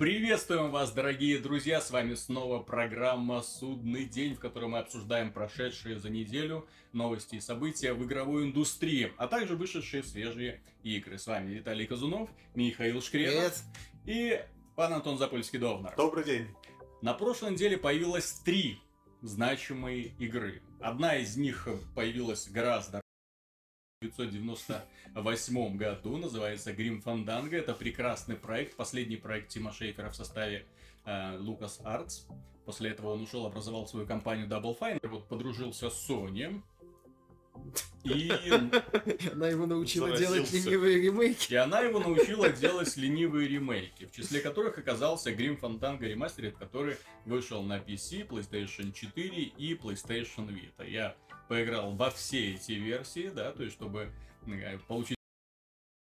Приветствуем вас, дорогие друзья! С вами снова программа «Судный день», в которой мы обсуждаем прошедшие за неделю новости и события в игровой индустрии, а также вышедшие свежие игры. С вами Виталий Казунов, Михаил Шкретов и пан Антон Запольский-Довнар. Добрый день! На прошлой неделе появилось три значимые игры. Одна из них появилась гораздо 1998 году, называется Grim Fandango. Это прекрасный проект, последний проект Тима Шейфера в составе э, Lucas Arts. После этого он ушел, образовал свою компанию Double Fine, вот подружился с Sony. И она его научила делать ленивые ремейки. И она его научила делать ленивые ремейки, в числе которых оказался Grim Fandango Remastered, который вышел на PC, PlayStation 4 и PlayStation Vita. Я поиграл во все эти версии, да, то есть чтобы э, получить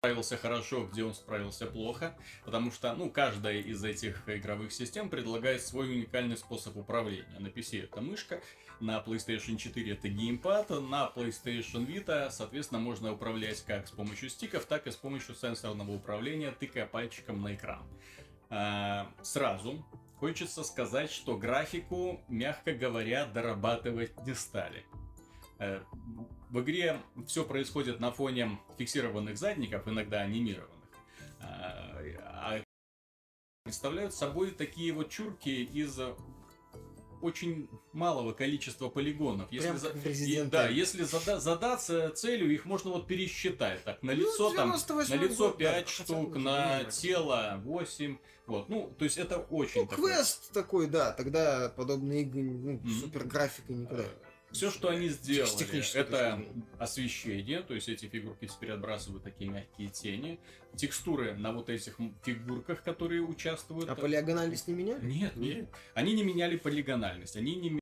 справился хорошо, где он справился плохо, потому что, ну, каждая из этих игровых систем предлагает свой уникальный способ управления. На PC это мышка, на PlayStation 4 это геймпад, на PlayStation Vita, соответственно, можно управлять как с помощью стиков, так и с помощью сенсорного управления, тыкая пальчиком на экран. А, сразу хочется сказать, что графику, мягко говоря, дорабатывать не стали. Э, в игре все происходит на фоне фиксированных задников, иногда анимированных. А представляют собой такие вот чурки из очень малого количества полигонов. Если, за... и, да, если зада... задаться целью, их можно вот пересчитать. Так, на лицо ну, там, на лицо 5 да, штук, на тело 8. Вот, ну, то есть это очень ну, такой... квест такой, да, тогда подобные игры, ну, mm-hmm. супер графика никогда. Все, что они сделали, это освещение, то есть эти фигурки теперь отбрасывают такие мягкие тени, текстуры на вот этих фигурках, которые участвуют. А полигональность не меняли? Нет, нет. Они не меняли полигональность, они не меняли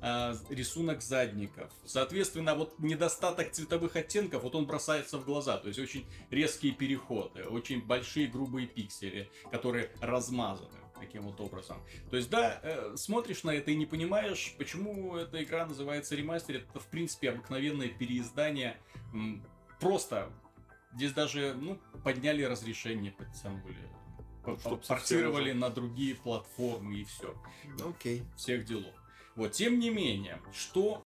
а, рисунок задников. Соответственно, вот недостаток цветовых оттенков, вот он бросается в глаза. То есть очень резкие переходы, очень большие грубые пиксели, которые размазаны таким вот образом. То есть, да, э, смотришь на это и не понимаешь, почему эта игра называется ремастер. Это, в принципе, обыкновенное переиздание. Просто здесь даже, ну, подняли разрешение, подтянули. Портировали на другие платформы и все. Окей. Okay. Всех делов. Вот, тем не менее, что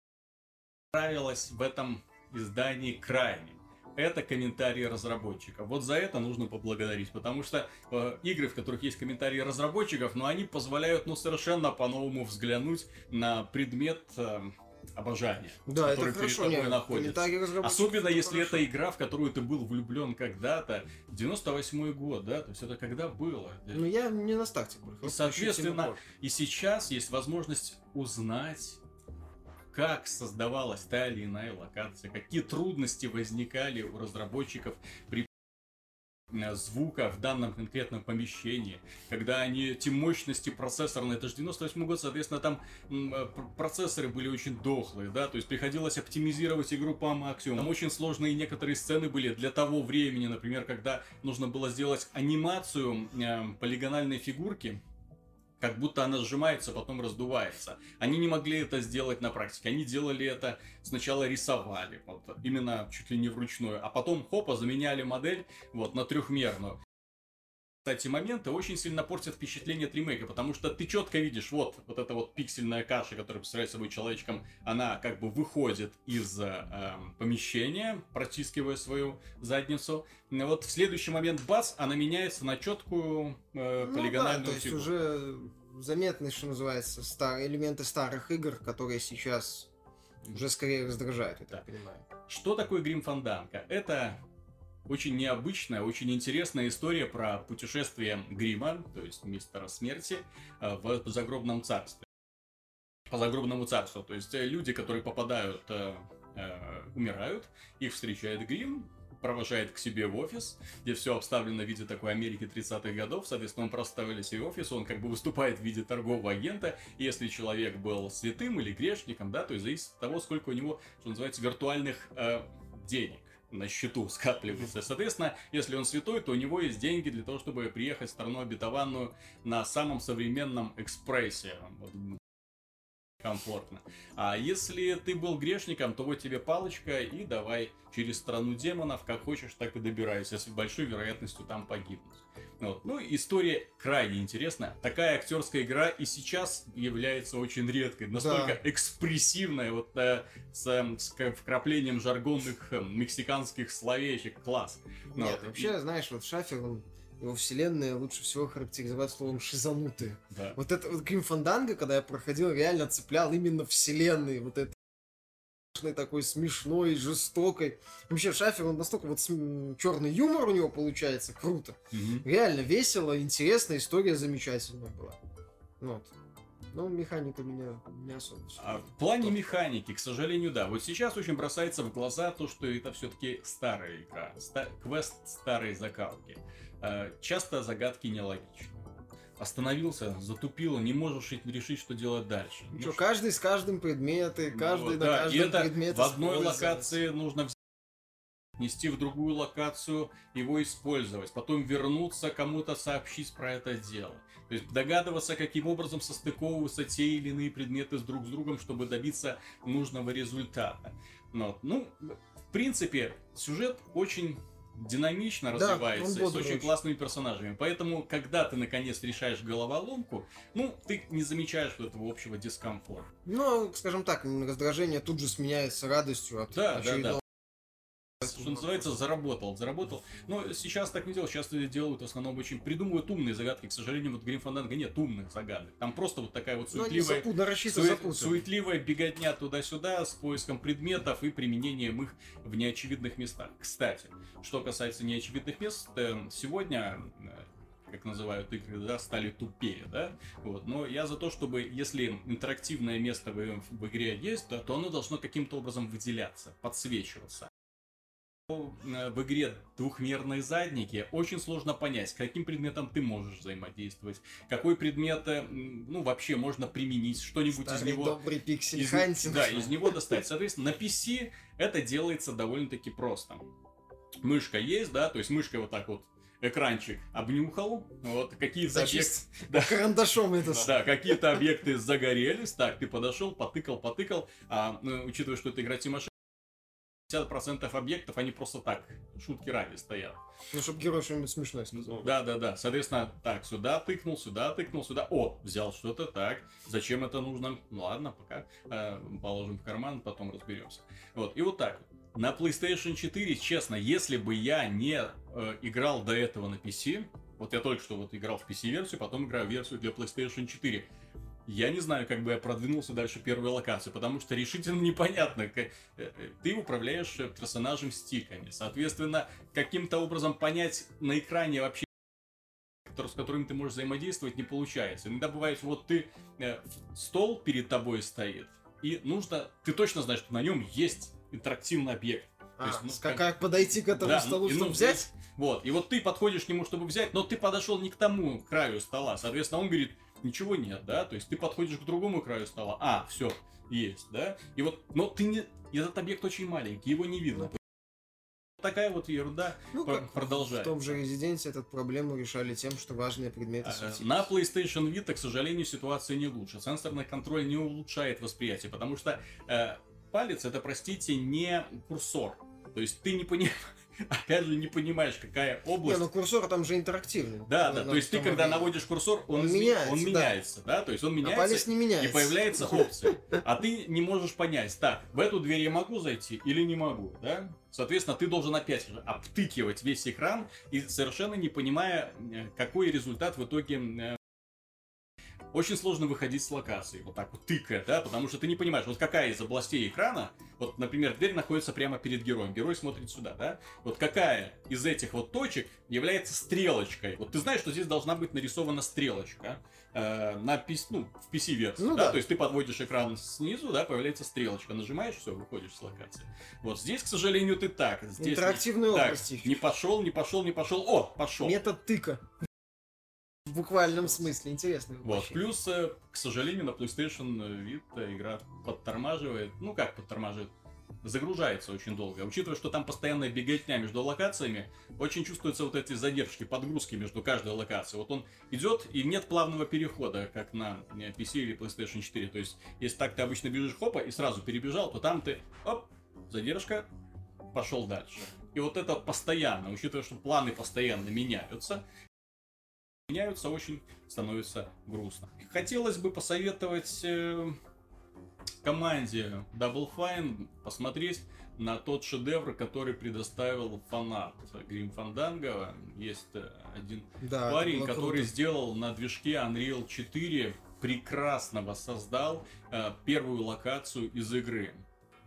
нравилось в этом издании крайне? Это комментарии разработчиков. Вот за это нужно поблагодарить, потому что э, игры, в которых есть комментарии разработчиков, но ну, они позволяют, ну, совершенно по-новому взглянуть на предмет э, обожания, да, который это перед тобой находится. Особенно если хорошо. это игра, в которую ты был влюблен когда-то. 98 год, да, то есть это когда было. Ну я не на старте был. И, соответственно, и сейчас есть возможность узнать как создавалась та или иная локация, какие трудности возникали у разработчиков при э, звука в данном конкретном помещении, когда они, эти мощности процессорные, это же 98 год, соответственно, там э, процессоры были очень дохлые, да, то есть приходилось оптимизировать игру по максимуму. Там очень сложные некоторые сцены были для того времени, например, когда нужно было сделать анимацию э, полигональной фигурки, как будто она сжимается, потом раздувается. Они не могли это сделать на практике. Они делали это сначала рисовали, вот, именно чуть ли не вручную, а потом хопа заменяли модель вот на трехмерную кстати, моменты очень сильно портят впечатление от ремейка, потому что ты четко видишь, вот, вот эта вот пиксельная каша, которая представляет собой человечком, она как бы выходит из э, помещения, протискивая свою задницу. Вот в следующий момент, бац, она меняется на четкую э, полигональную ну, да, то есть фигуру. уже заметны, что называется, стар... элементы старых игр, которые сейчас уже скорее раздражают, я да. так понимаю. Что такое Грим Фанданка? Это очень необычная, очень интересная история про путешествие Грима, то есть мистера смерти, э, в загробном царстве. По загробному царству. То есть э, люди, которые попадают, э, умирают, их встречает Грим, провожает к себе в офис, где все обставлено в виде такой Америки 30-х годов. Соответственно, он проставили себе офис, он как бы выступает в виде торгового агента. И если человек был святым или грешником, да, то есть зависит от того, сколько у него, что называется, виртуальных э, денег на счету скапливается. Соответственно, если он святой, то у него есть деньги для того, чтобы приехать в страну обетованную на самом современном экспрессе. Комфортно. А если ты был грешником, то вот тебе палочка и давай через страну демонов, как хочешь, так и добирайся, с большой вероятностью там погибнуть. Вот. Ну, история крайне интересная. Такая актерская игра и сейчас является очень редкой. Настолько да. экспрессивная, вот э, с, э, с вкраплением жаргонных э, мексиканских словечек. Класс. Нет, вот. вообще, знаешь, вот Шафер, он его вселенная лучше всего характеризовать словом шизанутые. Да. Вот это вот Грим Фанданго, когда я проходил, реально цеплял именно вселенные. Вот это такой смешной, жестокой. Вообще, Шафер, он настолько вот черный юмор у него получается, круто. Угу. Реально весело, интересно, история замечательная была. Вот. Но механика меня не особо. А в плане механики, к сожалению, да. Вот сейчас очень бросается в глаза то, что это все-таки старая игра. Ста- квест старой закалки. А, часто загадки нелогичны остановился, затупило, не можешь решить, что делать дальше. Ну, что, каждый с каждым предметы, ну каждый ну, на да. каждом предмете. В одной локации нужно нести в другую локацию, его использовать, потом вернуться, кому-то сообщить про это дело. То есть догадываться, каким образом состыковываются те или иные предметы с друг с другом, чтобы добиться нужного результата. Но, ну, в принципе, сюжет очень динамично да, развивается, с очень классными персонажами. Поэтому, когда ты наконец решаешь головоломку, ну, ты не замечаешь этого общего дискомфорта. Ну, скажем так, раздражение тут же сменяется радостью от да, очередного да, да что называется, заработал, заработал. Но сейчас так не делают, сейчас делают в основном очень, придумывают умные загадки. К сожалению, вот Грим Фанданго нет умных загадок. Там просто вот такая вот суетливая, запутан, суетливая беготня туда-сюда с поиском предметов и применением их в неочевидных местах. Кстати, что касается неочевидных мест, э, сегодня э, как называют игры, да, стали тупее, да, вот, но я за то, чтобы, если интерактивное место в, в игре есть, да, то оно должно каким-то образом выделяться, подсвечиваться. Э, в игре двухмерные задники, очень сложно понять, каким предметом ты можешь взаимодействовать, какой предмет, э, ну, вообще можно применить, что-нибудь из него... добрый пиксель из, Да, из него достать. Соответственно, на PC это делается довольно-таки просто. Мышка есть, да, то есть мышка вот так вот экранчик обнюхал, вот какие-то объекты... Да, карандашом это Да, какие-то объекты загорелись, так, ты подошел, потыкал, потыкал, а, ну, учитывая, что это игра Тимошенко, 50% объектов, они просто так, шутки ради стоят. Ну, чтобы герой что-нибудь смешное сказал. Да, да, да. Соответственно, так, сюда тыкнул, сюда тыкнул, сюда. О, взял что-то, так. Зачем это нужно? Ну ладно, пока э, положим в карман, потом разберемся. Вот, и вот так На PlayStation 4, честно, если бы я не э, играл до этого на PC, вот я только что вот играл в PC-версию, потом играю в версию для PlayStation 4, я не знаю, как бы я продвинулся дальше первой локации, потому что решительно непонятно. Э, э, ты управляешь персонажем стиками. Соответственно, каким-то образом понять на экране вообще с которым ты можешь взаимодействовать, не получается. Иногда бывает, вот ты э, стол перед тобой стоит, и нужно, ты точно знаешь, что на нем есть интерактивный объект. А, есть, ну, как, как подойти к этому да, столу, ну, чтобы ну, взять? Вот, и вот ты подходишь к нему, чтобы взять, но ты подошел не к тому краю стола. Соответственно, он говорит, ничего нет, да, то есть ты подходишь к другому краю стола, а, все, есть, да, и вот, но ты не, этот объект очень маленький, его не видно. Такая вот ерунда ну, продолжается. В том же резиденции эту проблему решали тем, что важные предметы а, светились. На PlayStation Vita, к сожалению, ситуация не лучше. Сенсорный контроль не улучшает восприятие, потому что э, палец это, простите, не курсор. То есть ты не понимаешь опять же, не понимаешь, какая область. Не, ну курсор там же интерактивный. Да, да, то есть ты, когда наводишь курсор, он, он меняется, он меняется да. да, то есть он а меняется, а палец не меняется. и появляется опция. А ты не можешь понять, так, в эту дверь я могу зайти или не могу, да? Соответственно, ты должен опять же обтыкивать весь экран и совершенно не понимая, э, какой результат в итоге э, очень сложно выходить с локации, вот так вот тыкая, да, потому что ты не понимаешь, вот какая из областей экрана, вот, например, дверь находится прямо перед героем, герой смотрит сюда, да, вот какая из этих вот точек является стрелочкой, вот ты знаешь, что здесь должна быть нарисована стрелочка э, на PC, ну, в PC-версии, ну, да? да, то есть ты подводишь экран снизу, да, появляется стрелочка, нажимаешь, все, выходишь с локации. Вот здесь, к сожалению, ты так, здесь... Интерактивные так, области. Не пошел, не пошел, не пошел, о, пошел. Метод тыка. В буквальном смысле, интересно. Вот, плюс, э, к сожалению, на PlayStation Vita игра подтормаживает. Ну как подтормаживает? загружается очень долго. Учитывая, что там постоянная беготня между локациями, очень чувствуются вот эти задержки, подгрузки между каждой локацией. Вот он идет, и нет плавного перехода, как на PC или PlayStation 4. То есть, если так ты обычно бежишь хопа и сразу перебежал, то там ты, оп, задержка, пошел дальше. И вот это постоянно, учитывая, что планы постоянно меняются, меняются, очень становится грустно. Хотелось бы посоветовать э, команде Double Fine посмотреть на тот шедевр, который предоставил фанат Грим Фанданго. Есть э, один да, парень, который круто. сделал на движке Unreal 4, прекрасно воссоздал э, первую локацию из игры.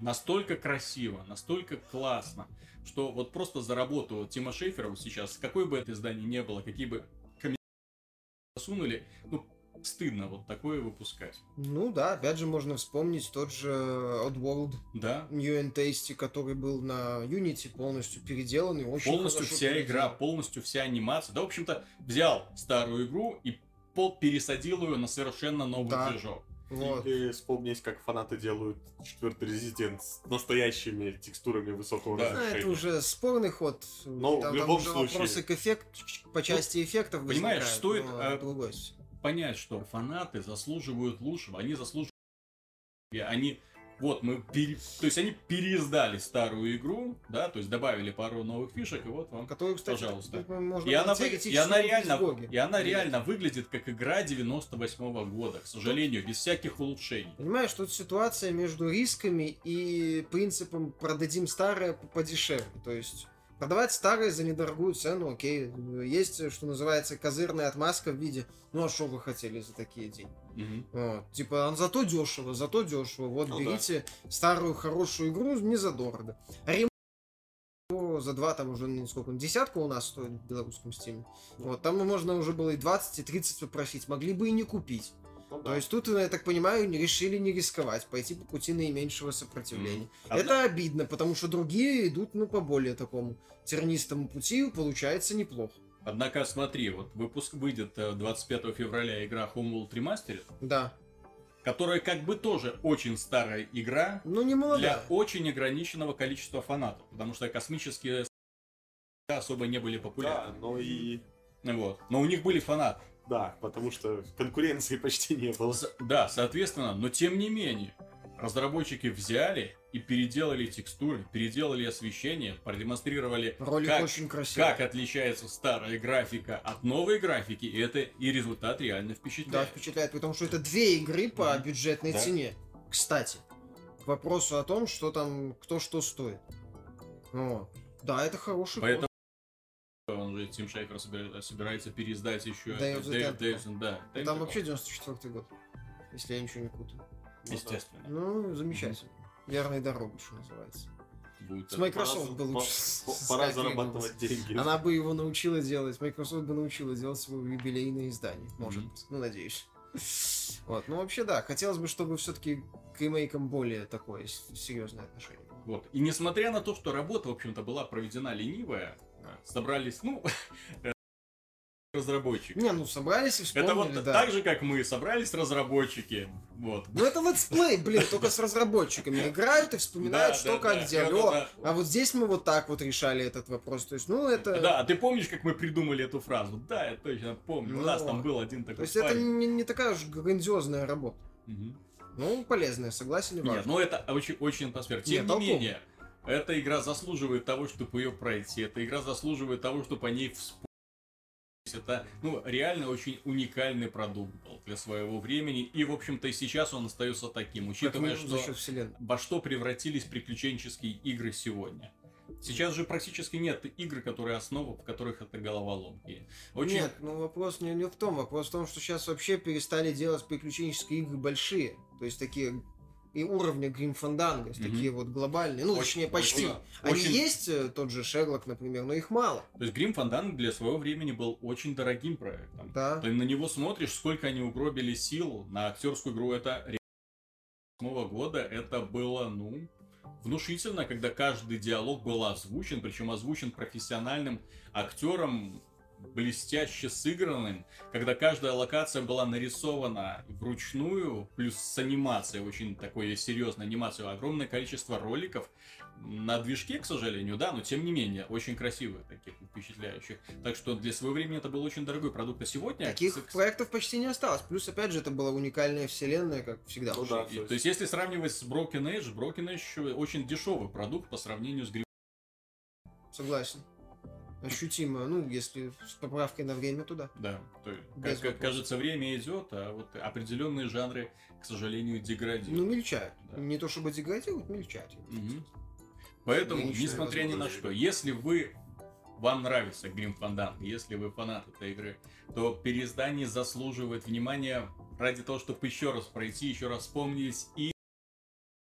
Настолько красиво, настолько классно, что вот просто за работу Тима Шейфера вот сейчас, какой бы это издание не было, какие бы засунули, ну, стыдно вот такое выпускать. Ну да, опять же можно вспомнить тот же Oddworld да. New and Tasty, который был на Unity полностью переделанный, очень Полностью вся переделан. игра, полностью вся анимация. Да, в общем-то, взял старую игру и пересадил ее на совершенно новый да. движок. Вот. Или вспомнить, как фанаты делают четвертый резидент с настоящими текстурами высокого да. разрешения. Это уже спорный ход. Но там, в любом там уже вопросы к эффект, по части эффектов Понимаешь, стоит а, понять, что фанаты заслуживают лучшего, они заслуживают... Они вот мы пере... то есть они переиздали старую игру, да, то есть добавили пару новых фишек, и вот вам, Которую, кстати, пожалуйста. Можно и она, вы... и она реально, и она реально выглядит как игра 98 -го года, к сожалению, без всяких улучшений. Понимаешь, тут ситуация между рисками и принципом продадим старое подешевле, то есть Продавать старые за недорогую цену, окей. Есть, что называется, козырная отмазка в виде, ну а что вы хотели за такие деньги? Угу. Вот. Типа, он зато дешево, зато дешево. Вот, ну, берите да. старую хорошую игру не задорого. Рем за два, там уже, не сколько, десятку у нас стоит в белорусском стиле. Вот, там можно уже было и 20, и 30 попросить. Могли бы и не купить. Ну, да. То есть тут, я так понимаю, решили не рисковать, пойти по пути наименьшего сопротивления. Mm. Это обидно, потому что другие идут, ну, по более такому тернистому пути, получается неплохо. Однако, смотри, вот выпуск выйдет 25 э, февраля игра Homeworld Remastered. Да. Которая как бы тоже очень старая игра. Ну, не молодая. Для очень ограниченного количества фанатов. Потому что космические особо не были популярны. Да, но и... Вот. Но у них были фанаты. Да, потому что конкуренции почти не было. Да, соответственно, но тем не менее, разработчики взяли и переделали текстуры, переделали освещение, продемонстрировали, Ролик как, очень красивый. как отличается старая графика от новой графики, и это и результат реально впечатляет. Да, впечатляет, потому что это две игры по mm-hmm. бюджетной да. цене. Кстати, к вопросу о том, что там, кто что стоит. О, да, это хороший Поэтому он же Тим Шейфер собирается переиздать еще Day of the да. Там вообще 94 год, если я ничего не путаю. Естественно. Ну, замечательно. Верная дорога, что называется. Будет С Microsoft бы лучше. Пора зарабатывать деньги. Она бы его научила делать. Microsoft бы научила делать свое юбилейное издание. Может быть. Ну, надеюсь. Вот. Ну, вообще, да. Хотелось бы, чтобы все-таки к ремейкам более такое серьезное отношение. Вот. И несмотря на то, что работа, в общем-то, была проведена ленивая, собрались, ну, разработчики. Не, ну собрались и вспомнили, Это вот да. так же, как мы, собрались разработчики, вот. Ну это летсплей, блин, только с разработчиками. Играют и вспоминают, да, что да, как да, делали. А вот здесь мы вот так вот решали этот вопрос. То есть, ну это... Да, а ты помнишь, как мы придумали эту фразу? Да, я точно помню. Ну, У нас там был один такой То есть парень. это не, не такая уж грандиозная работа. Угу. Ну, полезная, согласен, не важно. Нет, ну это очень, очень атмосфера. Тем Нет, не толком. менее, эта игра заслуживает того, чтобы ее пройти. Эта игра заслуживает того, чтобы о ней вспомнить. Это, ну, реально очень уникальный продукт был для своего времени. И, в общем-то, и сейчас он остается таким, учитывая, что во что превратились приключенческие игры сегодня. Сейчас же практически нет игр, которые основа, в которых это головоломки. Очень... Нет, ну вопрос не, не в том. Вопрос в том, что сейчас вообще перестали делать приключенческие игры большие. То есть такие и уровня Грим Фанданга, mm-hmm. такие вот глобальные, ну, очень, точнее, почти. Очень, Они очень... есть, э, тот же Шерлок, например, но их мало. То есть Грим Фанданг для своего времени был очень дорогим проектом. Да. Ты на него смотришь, сколько они угробили сил на актерскую игру, это восьмого года, это было, ну, внушительно, когда каждый диалог был озвучен, причем озвучен профессиональным актером блестяще сыгранным, когда каждая локация была нарисована вручную, плюс с анимацией, очень такой серьезной анимацией, огромное количество роликов, на движке, к сожалению, да, но тем не менее, очень красивых, таких впечатляющих. Так что для своего времени это был очень дорогой продукт, а сегодня... Таких с... проектов почти не осталось. Плюс, опять же, это была уникальная вселенная, как всегда. Ну, да, и, то есть, если сравнивать с Broken Age, Broken Age очень дешевый продукт по сравнению с Согласен. Ощутимо, ну, если с поправкой на время туда. Да, то есть, как, кажется, время идет, а вот определенные жанры, к сожалению, деградируют. Ну, мельчают. Да. Не то чтобы деградируют, мельчают. Угу. Поэтому, несмотря ни на что, если вы вам нравится Grim Fandango, если вы фанат этой игры, то переиздание заслуживает внимания ради того, чтобы еще раз пройти, еще раз вспомнить и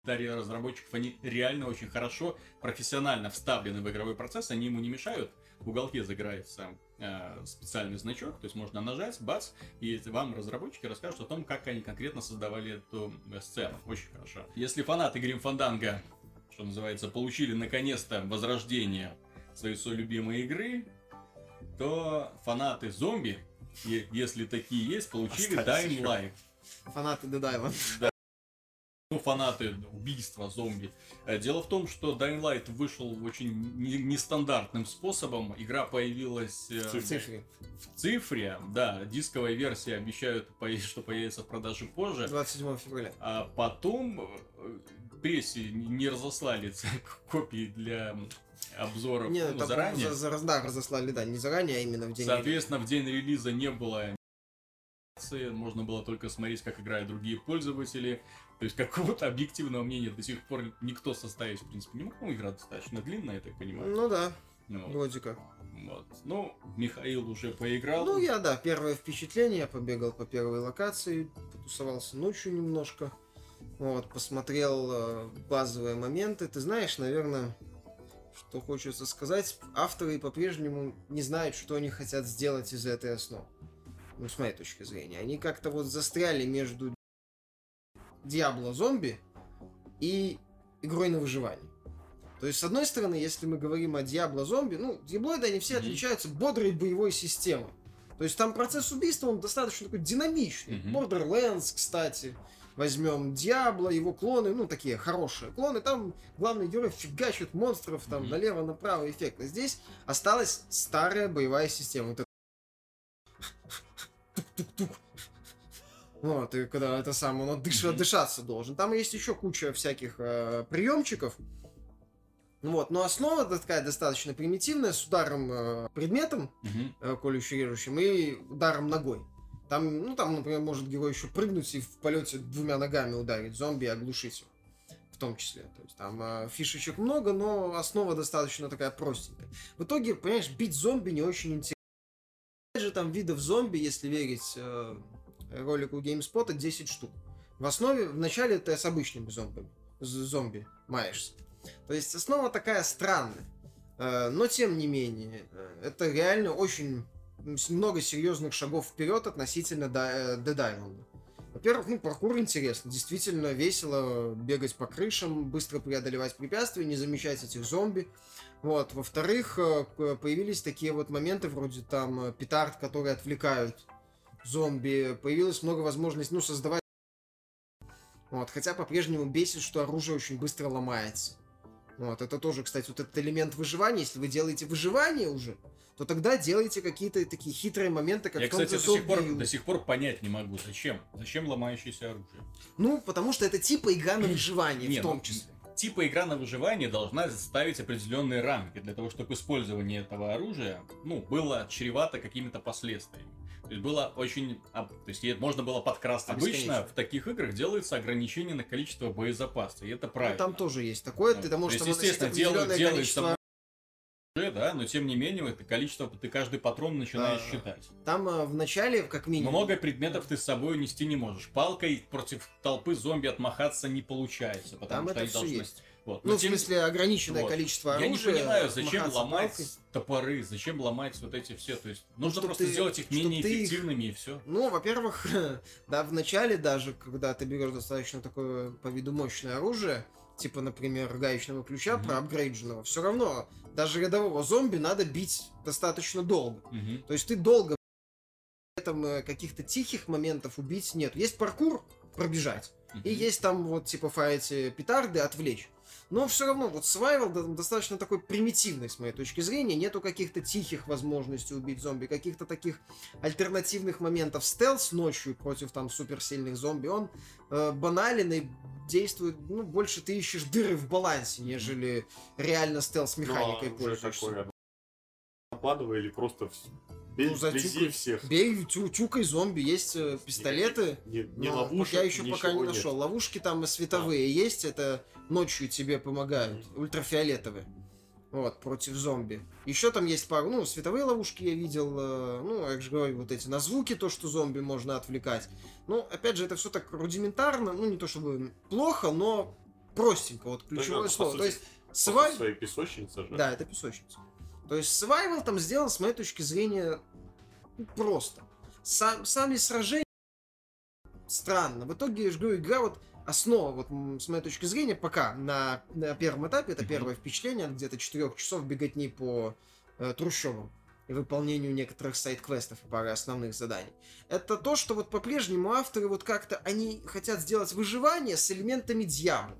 дарья разработчиков, они реально очень хорошо, профессионально вставлены в игровой процесс, они ему не мешают. В уголке загорается э, специальный значок, то есть можно нажать, бац, и вам разработчики расскажут о том, как они конкретно создавали эту э, сцену. Очень хорошо. Если фанаты Grim Fandango что называется, получили наконец-то возрождение своей своей любимой игры, то фанаты зомби, если такие есть, получили Dying Light. Фанаты Island. Да. Ну, фанаты убийства зомби. Э, дело в том, что Dying Light вышел очень нестандартным способом. Игра появилась э, в цифре. В цифре, да. Дисковая версия обещают, что появится в продаже позже. 27 февраля. А потом э, прессе не разослали копии для обзоров не, ну, заранее. За, за, да, разослали, да, не заранее, а именно в день Соответственно, релиза. в день релиза не было можно было только смотреть, как играют другие пользователи. То есть какого-то объективного мнения до сих пор никто составить, в принципе, не мог. Ну, игра достаточно длинная, я так понимаю. Ну да, вроде как. Вот. Ну, Михаил уже поиграл. Ну, я, да, первое впечатление, я побегал по первой локации, потусовался ночью немножко. Вот, посмотрел э, базовые моменты. Ты знаешь, наверное, что хочется сказать, авторы по-прежнему не знают, что они хотят сделать из этой основы. Ну, с моей точки зрения. Они как-то вот застряли между Диабло зомби и игрой на выживание. То есть, с одной стороны, если мы говорим о Диабло зомби, ну, диаблоиды, они все mm-hmm. отличаются бодрой боевой системой. То есть там процесс убийства, он достаточно такой динамичный. Mm-hmm. Borderlands, кстати возьмем Диабло, его клоны, ну, такие хорошие клоны, там главные герои фигачат монстров там mm-hmm. налево-направо эффектно. Здесь осталась старая боевая система. Вот тук-тук-тук. Вот, и когда это самое, он дыш, дышаться должен. Там есть еще куча всяких э, приемчиков. Вот, но основа такая достаточно примитивная, с ударом э, предметом, э, колющим и ударом ногой. Там, ну, там, например, может герой еще прыгнуть и в полете двумя ногами ударить зомби и оглушить его. В том числе. То есть там э, фишечек много, но основа достаточно такая простенькая. В итоге, понимаешь, бить зомби не очень интересно. Опять же, там видов зомби, если верить э, ролику GameSpot, 10 штук. В основе, в начале ты с обычными зомбами. С зомби маешься. То есть основа такая странная. Э, но тем не менее, э, это реально очень много серьезных шагов вперед относительно э, Dead Island. Во-первых, ну, паркур интересно. Действительно весело бегать по крышам, быстро преодолевать препятствия, не замечать этих зомби. Вот. Во-вторых, появились такие вот моменты, вроде там петард, которые отвлекают зомби. Появилось много возможностей, ну, создавать... Вот. Хотя по-прежнему бесит, что оружие очень быстро ломается. Вот. Это тоже, кстати, вот этот элемент выживания. Если вы делаете выживание уже, то тогда делайте какие-то такие хитрые моменты, как Я, кстати, до сих, пор, до сих пор понять не могу, зачем? Зачем ломающееся оружие? Ну, потому что это типа игра на выживание в том ну, числе. Типа игра на выживание должна ставить определенные рамки для того, чтобы использование этого оружия, ну, было чревато какими-то последствиями. То есть было очень... То есть можно было подкрасться. Обычно в таких играх делается ограничение на количество боезапаса, и это ну, правильно. Ну, там тоже есть такое, ты потому что... естественно, делают, количество да, но тем не менее это количество ты каждый патрон начинаешь да. считать. Там э, в начале, как минимум. Много предметов ты с собой нести не можешь. Палкой против толпы зомби отмахаться не получается, потому Там что это они должны. Есть. Вот. Ну, в тем... смысле, ограниченное вот. количество оружия. Я не понимаю, зачем ломать палкой. топоры, зачем ломать вот эти все. То есть нужно просто ты, сделать их менее эффективными их... и все. Ну, во-первых, да, в начале даже, когда ты берешь достаточно такое по виду мощное оружие, типа, например, гаечного ключа, mm-hmm. проапгрейдженного, все равно даже рядового зомби надо бить достаточно долго. Mm-hmm. То есть ты долго этом э, каких-то тихих моментов убить нет. Есть паркур пробежать, mm-hmm. и есть там вот типа эти петарды отвлечь. Но все равно, вот Survival достаточно такой примитивный, с моей точки зрения. Нету каких-то тихих возможностей убить зомби, каких-то таких альтернативных моментов. Стелс ночью против там суперсильных зомби, он э, банален и действует, ну, больше ты ищешь дыры в балансе, нежели реально стелс-механикой ну, а пользуешься. Такое, или просто Бей, ну, затюкай, всех. Бей, тю, тюкай зомби, есть э, пистолеты. Не, не, не ловушек, я еще пока не нашел. Нет. Ловушки там световые а. есть, это ночью тебе помогают, ультрафиолетовые. Вот, против зомби. Еще там есть пару, ну, световые ловушки я видел, э, ну, я же говорю, вот эти на звуки, то, что зомби можно отвлекать. Ну, опять же, это все так рудиментарно, ну, не то чтобы плохо, но простенько, вот ключевое то слово. то есть, свай... своей песочницы же. Да, это песочница. То есть, survival там сделан, с моей точки зрения, просто. Сам, сами сражения странно. В итоге, я же говорю, игра вот основа, вот с моей точки зрения, пока на, на первом этапе, это первое впечатление, где-то 4 часов беготни по э, трущобам и выполнению некоторых сайт-квестов и пары основных заданий. Это то, что вот по-прежнему авторы вот как-то, они хотят сделать выживание с элементами дьявола.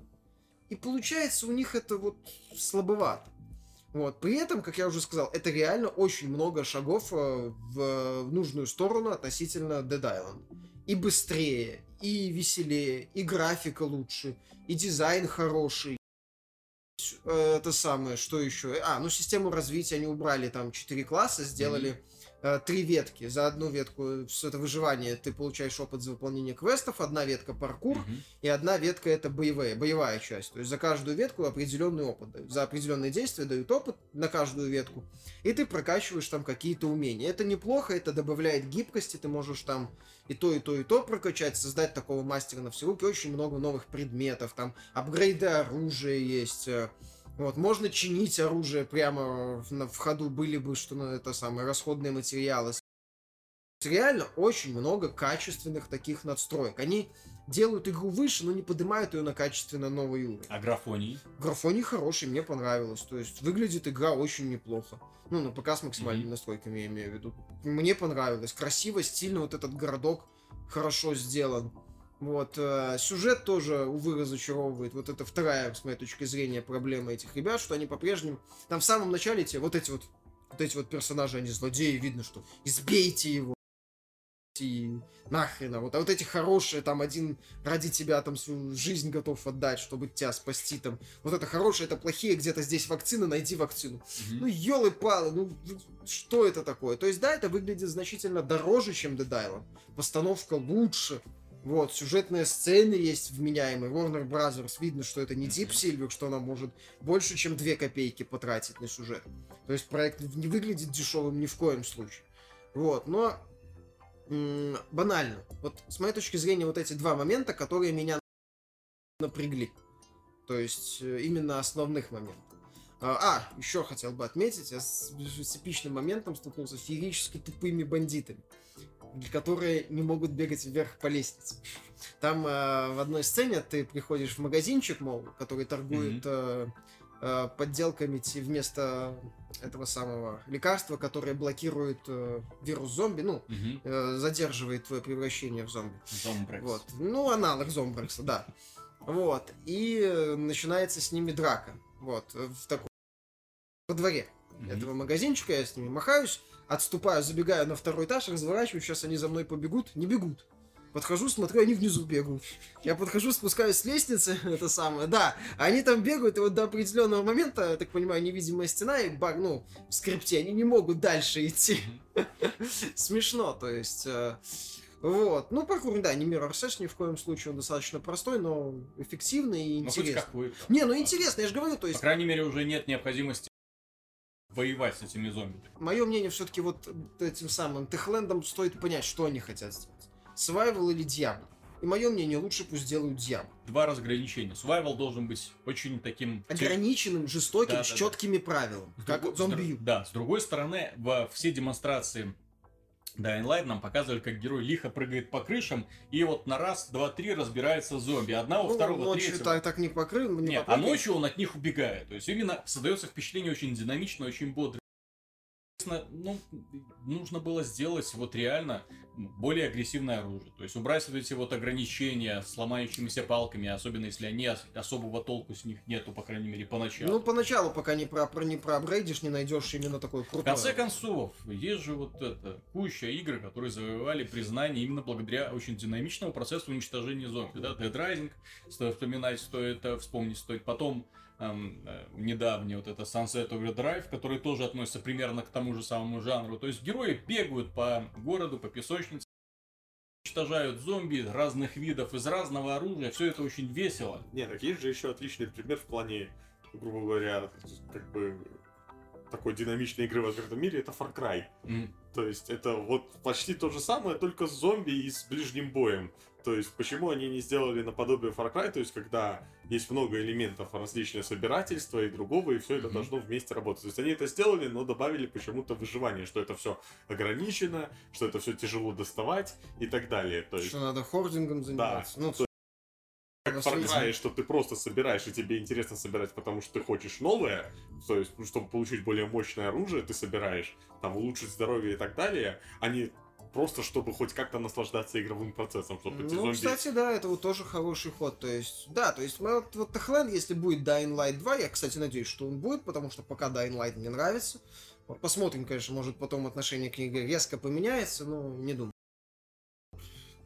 И получается у них это вот слабовато. Вот. При этом, как я уже сказал, это реально очень много шагов э, в нужную сторону относительно Dead Island. И быстрее, и веселее, и графика лучше, и дизайн хороший. Э, это самое, что еще? А, ну систему развития они убрали, там 4 класса, сделали Э, три ветки. За одну ветку все это выживание ты получаешь опыт за выполнение квестов, одна ветка паркур, угу. и одна ветка это боевая, боевая часть. То есть за каждую ветку определенный опыт дают. За определенные действия дают опыт на каждую ветку, и ты прокачиваешь там какие-то умения. Это неплохо, это добавляет гибкости, ты можешь там и то, и то, и то прокачать, создать такого мастера на все руки. Очень много новых предметов, там апгрейды оружия есть, э, вот, можно чинить оружие прямо в, в ходу, были бы, что ну, это самые расходные материалы. Реально очень много качественных таких надстроек. Они делают игру выше, но не поднимают ее на качественно новый уровень. А графоний? Графоний хороший, мне понравилось. То есть выглядит игра очень неплохо. Ну, на ПК с максимальными mm-hmm. настройками я имею в виду. Мне понравилось. Красиво, стильно, вот этот городок хорошо сделан. Вот, э, сюжет тоже, увы, разочаровывает. Вот это вторая, с моей точки зрения, проблема этих ребят, что они по-прежнему... Там в самом начале те, вот эти вот, вот эти вот персонажи, они злодеи, видно, что избейте его. И нахрена. Вот, а вот эти хорошие, там один ради тебя там свою жизнь готов отдать, чтобы тебя спасти там. Вот это хорошее, это плохие, где-то здесь вакцина, найди вакцину. Mm-hmm. Ну, елы-палы, ну что это такое? То есть, да, это выглядит значительно дороже, чем Island. Постановка лучше, вот, сюжетные сцены есть вменяемые. Warner Brothers видно, что это не Deep Silver, что она может больше, чем 2 копейки потратить на сюжет. То есть проект не выглядит дешевым ни в коем случае. Вот, но м- банально. Вот с моей точки зрения, вот эти два момента, которые меня напрягли. То есть э, именно основных моментов. А, а еще хотел бы отметить, я с, с эпичным моментом столкнулся с феерически тупыми бандитами которые не могут бегать вверх по лестнице. Там э, в одной сцене ты приходишь в магазинчик, мол, который торгует mm-hmm. э, э, подделками вместо этого самого лекарства, которое блокирует э, вирус зомби, ну, mm-hmm. э, задерживает твое превращение в зомби. Зомбрекс. Вот. Ну, аналог зомбрекса, да. Вот. И э, начинается с ними драка. Вот. В таком... Во дворе mm-hmm. этого магазинчика я с ними махаюсь отступаю, забегаю на второй этаж, разворачиваюсь, сейчас они за мной побегут, не бегут. Подхожу, смотрю, они внизу бегают. Я подхожу, спускаюсь с лестницы, это самое, да, они там бегают, и вот до определенного момента, я так понимаю, невидимая стена и баг, ну, в скрипте, они не могут дальше идти. Смешно, то есть... Э, вот. Ну, паркур, да, не Mirror Search ни в коем случае, он достаточно простой, но эффективный и интересный. Ну, не, ну интересно, я же говорю, то есть... По крайней мере, уже нет необходимости воевать с этими зомби. Мое мнение, все-таки вот этим самым Техлендом стоит понять, что они хотят сделать. Survival или Diablo. И мое мнение, лучше пусть сделают Diablo. Два разграничения. Survival должен быть очень таким... Ограниченным, жестоким, да, с да, четкими да. правилами. С как друг... зомби. Да, с другой стороны, во все демонстрации Dying Light нам показывали, как герой лихо прыгает по крышам, и вот на раз, два, три разбирается зомби. Одного, Ну, второго, ночью третьего. так, так не покрыл, не Нет, а попрыгал. ночью он от них убегает. То есть именно создается впечатление очень динамично, очень бодро. Ну, нужно было сделать вот реально более агрессивное оружие. То есть убрать вот эти вот ограничения с ломающимися палками, особенно если они ос- особого толку с них нету, по крайней мере, поначалу. Ну, поначалу, пока не, про, про, не проапгрейдишь, не найдешь именно такой В крутой. конце концов, есть же вот это куча игр, которые завоевали признание именно благодаря очень динамичному процессу уничтожения зомби. Да? Dead Rising, стоит вспоминать, стоит э, вспомнить, стоит потом эм, недавний вот это Sunset Overdrive, который тоже относится примерно к тому же самому жанру. То есть герои бегают по городу, по песочнице, уничтожают зомби разных видов из разного оружия. Все это очень весело. Не, так есть же еще отличный пример в плане, грубо говоря, как бы такой динамичной игры в открытом мире, это Far Cry. М. То есть это вот почти то же самое, только с зомби и с ближним боем. То есть почему они не сделали наподобие Far Cry, то есть когда есть много элементов различные собирательства и другого, и все это Мгм. должно вместе работать. То есть они это сделали, но добавили почему-то выживание, что это все ограничено, что это все тяжело доставать и так далее. То есть Что надо хордингом заниматься. Ну, то как Far. Cry, что ты просто собираешь, и тебе интересно собирать, потому что ты хочешь новое, то есть, ну, чтобы получить более мощное оружие, ты собираешь, там, улучшить здоровье и так далее, а не просто, чтобы хоть как-то наслаждаться игровым процессом, чтобы Ну, зомби... кстати, да, это вот тоже хороший ход. То есть, да, то есть, вот, вот Techland, если будет Dying Light 2, я, кстати, надеюсь, что он будет, потому что пока Dying Light мне нравится. Вот Посмотрим, конечно, может потом отношение к игре резко поменяется, но не думаю.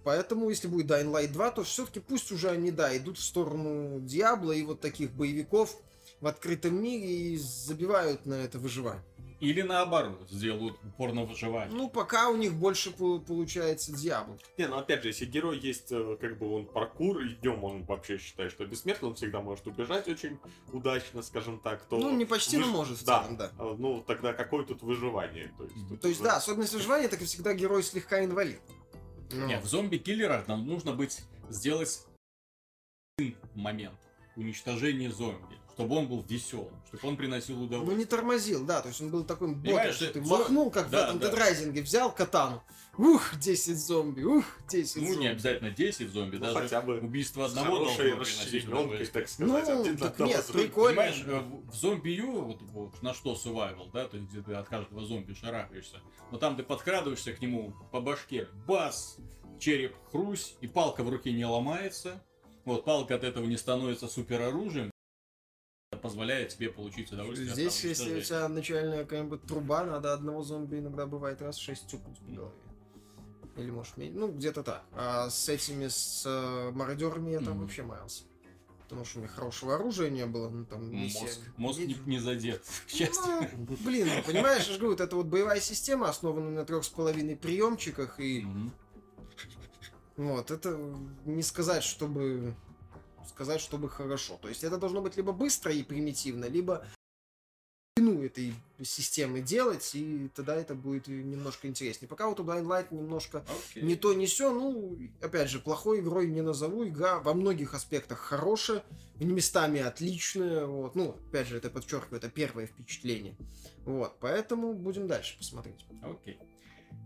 Поэтому, если будет Dying Light 2, то все-таки пусть уже они, да, идут в сторону Диабло и вот таких боевиков в открытом мире и забивают на это выживание. Или наоборот, сделают упор на выживание. Ну, пока у них больше по- получается Диабло. Не, ну опять же, если герой есть, э, как бы он паркур, и днем он вообще считает, что бессмертный, он всегда может убежать очень удачно, скажем так, то... Ну, не почти, но выж- может в да. целом, да. А, Ну, тогда какое тут выживание? То есть, тут То есть, уже- да, особенность выживания, так и всегда герой слегка инвалид. Ну, Нет, в зомби-киллерах нам нужно быть сделать один момент уничтожения зомби, чтобы он был веселым, чтобы он приносил ну, удовольствие. не тормозил, да, то есть он был такой бодрый, что ты зо- махнул, как да, в этом да. Дедрайзинге, взял катану, ух, 10 зомби, ух, 10 Ну, зомби. не обязательно 10 зомби, Ну, даже хотя бы убийство одного должно приносить удовольствие. так сказать. Ну, один так нет, зомби. прикольно. Понимаешь, э, в в зомби Ю, вот, вот на что survival, да, то есть где ты от каждого зомби шарахаешься, но там ты подкрадываешься к нему по башке, бас, череп хрусь, и палка в руке не ломается, вот палка от этого не становится супероружием, позволяет тебе получить удовольствие Здесь, если у тебя начальная какая-нибудь труба, надо одного зомби иногда бывает раз 6 тюкнуть по голове. Или может меньше, ну где-то так. А с этими, с э, мародерами я там Мгм. вообще маялся. Потому что у меня хорошего оружия не было, ну там миссия. Мозг, мозг не, не задет, к счастью. Ну, блин, ну, понимаешь, я же говорю, вот эта вот боевая система, основанная на трех с половиной приемчиках, и Мгм. вот, это не сказать, чтобы сказать, чтобы хорошо. То есть это должно быть либо быстро и примитивно, либо ну, этой системы делать, и тогда это будет немножко интереснее. Пока вот у Blind Light немножко Окей. не то, не все, ну, опять же, плохой игрой не назову. Игра во многих аспектах хорошая, местами отличная. Вот. Ну, опять же, это подчеркиваю, это первое впечатление. Вот, поэтому будем дальше посмотреть. Окей.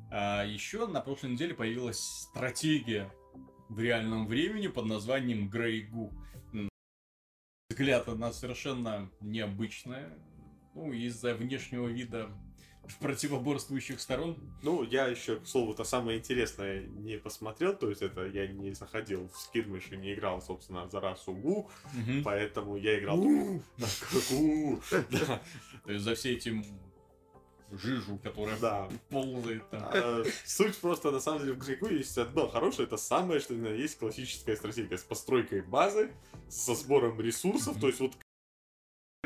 А еще на прошлой неделе появилась стратегия в реальном времени под названием. М, Взгляд она совершенно необычная. Ну, из-за внешнего вида противоборствующих сторон. Ну, я еще, к слову, то самое интересное не посмотрел, то есть это я не заходил в скирмиш и не играл, собственно, за расу Гу, Мгм. поэтому я играл... Гу, То есть за все этим жижу, которая да. ползает там. А, Суть просто, на самом деле, в Грейку есть одно хорошее, это самое, что ни на есть классическая стратегия с постройкой базы, со сбором ресурсов, Мгм. то есть вот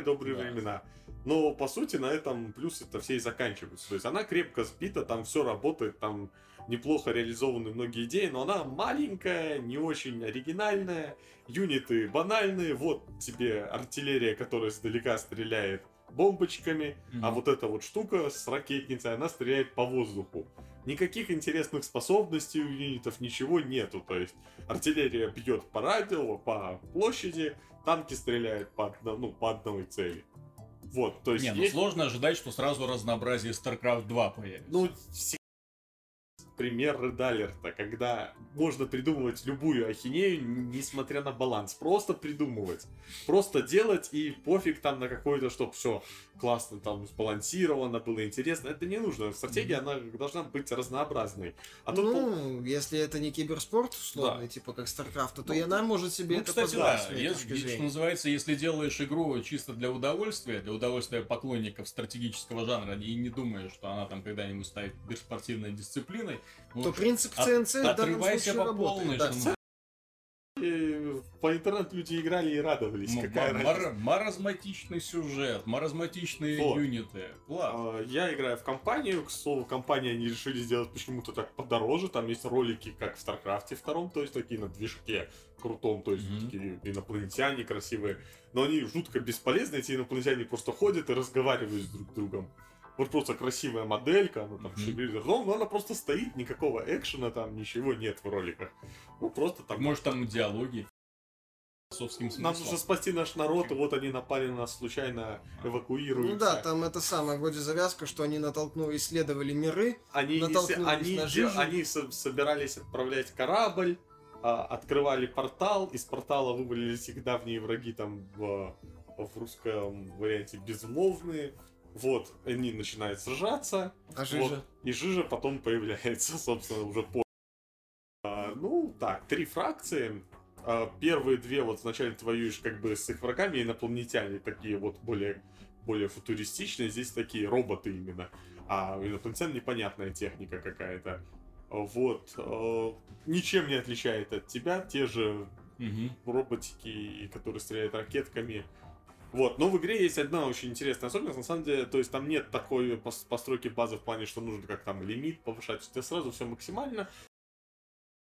добрые Да. времена. Но, по сути, на этом плюсы это все и заканчиваются. То есть она крепко сбита, там все работает, там неплохо реализованы многие идеи, но она маленькая, не очень оригинальная, юниты банальные, вот тебе артиллерия, которая издалека стреляет бомбочками, а Мгм. вот эта вот штука с ракетницей, она стреляет по воздуху. Никаких интересных способностей у юнитов, ничего нету. То есть артиллерия бьет по радио, по площади, танки стреляют по, одно- ну, по одной цели. Вот, то есть Не, ну есть... сложно ожидать, что сразу разнообразие StarCraft 2 появится. Ну, пример Редалерта, когда можно придумывать любую ахинею, несмотря на баланс. Просто придумывать. Просто делать и пофиг там на какое-то, чтобы все классно там сбалансировано, было интересно. Это не нужно. Стратегия, она должна быть разнообразной. А тут ну, пол... если это не киберспорт условный, да. типа как StarCraft, то ну, и она может себе ну, это кстати, позволить. Да, если, что называется, если делаешь игру чисто для удовольствия, для удовольствия поклонников стратегического жанра, и не думаешь, что она там когда-нибудь станет спортивной дисциплиной, то принцип ЦНЦ от, в данном случае по полной, что, по интернету люди играли и радовались. М- Какая мар- маразматичный сюжет, маразматичные вот. юниты. Класс. А, я играю в кампанию. К слову, кампания они решили сделать почему-то так подороже. Там есть ролики, как в StarCraft е втором, то есть такие на движке крутом, то есть mm-hmm. такие инопланетяне красивые. Но они жутко бесполезны, эти инопланетяне просто ходят и разговаривают с друг с другом. Вот просто красивая моделька, она там mm-hmm. но, но она просто стоит, никакого экшена там, ничего нет в роликах. Ну просто там... Может там диалоги? Нам нужно спасти наш народ, и вот они напали на нас случайно, эвакуируются. Ну да, там это самое, вроде завязка, что они натолкнули, исследовали миры, они, они, на жизнь. они собирались отправлять корабль, а, открывали портал, из портала вывалились их давние враги там в, в русском варианте безмолвные, вот, они начинают сражаться. А Жижа? Вот, и Жижа потом появляется, собственно, уже по... А, ну, так, три фракции. А, первые две, вот вначале ты воюешь как бы с их врагами, инопланетяне такие вот более, более футуристичные, здесь такие роботы именно. А у инопланетян непонятная техника какая-то. Вот. А, ничем не отличает от тебя. Те же угу. роботики, которые стреляют ракетками. Вот, но в игре есть одна очень интересная особенность, на самом деле, то есть там нет такой постройки базы в плане, что нужно как там лимит повышать, у тебя сразу все максимально,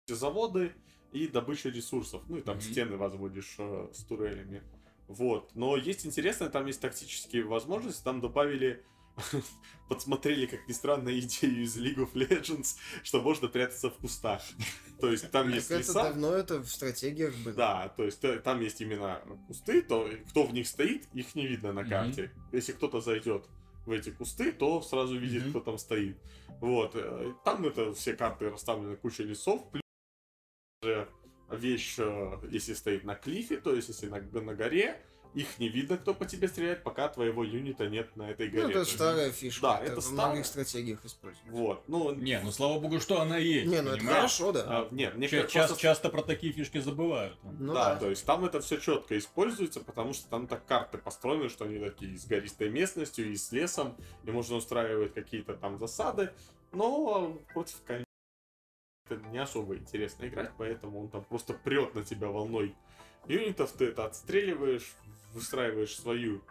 заводы и добыча ресурсов, ну и там mm-hmm. стены возводишь э, с турелями. Вот, но есть интересное, там есть тактические возможности, там добавили подсмотрели, как ни странно, идею из League of Legends, что можно прятаться в кустах. То есть там есть леса. Это давно это в стратегиях было. Да, то есть э, там есть именно кусты, то кто в них стоит, их не видно на карте. Если кто-то зайдет в эти кусты, то сразу видит, кто там стоит. Вот. Э, там это все карты расставлены куча лесов, плюс вещь, э, если стоит на клифе, то есть если на, на горе, их не видно, кто по тебе стреляет, пока твоего юнита нет на этой горе. Ну, это старая фишка. Да, это, это в старая. многих стратегиях используется. Вот, ну... Не, ну слава богу, что она есть. Не, ну это хорошо, да. А, нет, мне Ча- часто, просто... часто про такие фишки забывают. Ну, да, да, то есть там это все четко используется, потому что там так карты построены, что они такие с гористой местностью и с лесом, и можно устраивать какие-то там засады, но против это не особо интересно играть, поэтому он там просто прет на тебя волной юнитов, ты это отстреливаешь, выстраиваешь свою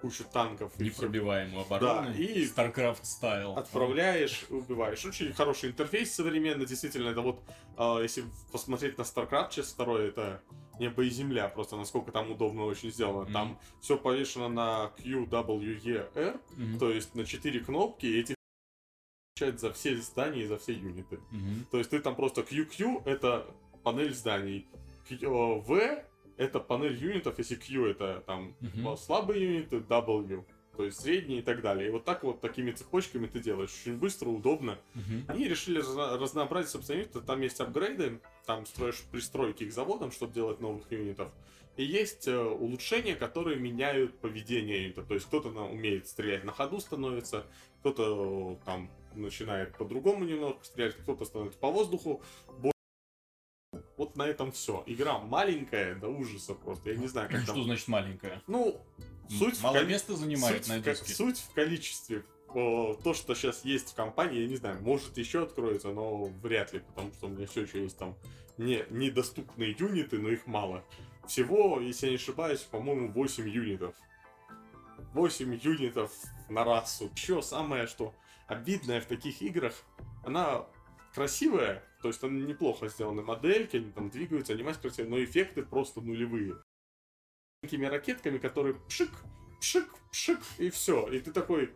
кучу танков. Непробиваемую оборону. Да, и StarCraft стайл. Отправляешь, убиваешь. Очень хороший интерфейс современный, действительно. Это вот, э, если посмотреть на StarCraft часть второй, это небо и земля, просто насколько там удобно очень сделано. Mm-hmm. Там все повешено на Q, W, E, R, mm-hmm. то есть на четыре кнопки, и эти за все здания и за все юниты. Mm-hmm. То есть ты там просто QQ это панель зданий, V это панель юнитов, если Q это там uh-huh. слабые юниты, W, то есть средние и так далее. И вот так вот такими цепочками ты делаешь. Очень быстро, удобно. Uh-huh. Они решили разнообразить, собственно, юниты. Там есть апгрейды, там строишь пристройки к заводам, чтобы делать новых юнитов. И есть э, улучшения, которые меняют поведение юнита. То есть кто-то умеет стрелять на ходу становится, кто-то э, там начинает по-другому немного стрелять, кто-то становится по воздуху вот на этом все. Игра маленькая до ужаса просто. Я не знаю, как Что там... значит маленькая? Ну, суть Мало в места занимает суть на диске. В... Суть в количестве. То, что сейчас есть в компании, я не знаю, может еще откроется, но вряд ли, потому что у меня все еще есть там не, недоступные юниты, но их мало. Всего, если я не ошибаюсь, по-моему, 8 юнитов. 8 юнитов на расу. Еще самое, что обидное в таких играх, она красивая, то есть там неплохо сделаны модельки, они там двигаются, анимация красивая, но эффекты просто нулевые. Такими ракетками, которые пшик, пшик, пшик, и все. И ты такой,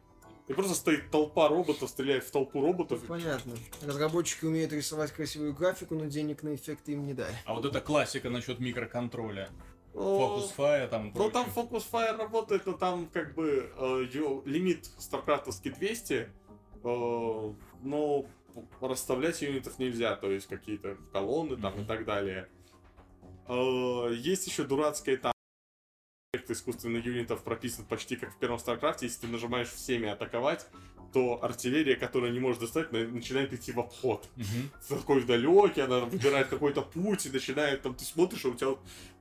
и просто стоит толпа роботов, стреляет в толпу роботов. Понятно. Разработчики умеют рисовать красивую графику, но денег на эффекты им не дали. А вот это классика насчет микроконтроля. focus fire там. Ну там focus fire работает, но там как бы э, лимит StarCraft овский 200, э, но расставлять юнитов нельзя, то есть какие-то колонны там и так далее. А, есть еще дурацкая там искусственных юнитов прописан почти как в первом StarCraft е. Если ты нажимаешь всеми атаковать, то артиллерия, которая не может достать, начинает идти в обход. Угу. Такой далекий, она выбирает какой-то путь и начинает, там, ты смотришь, а у тебя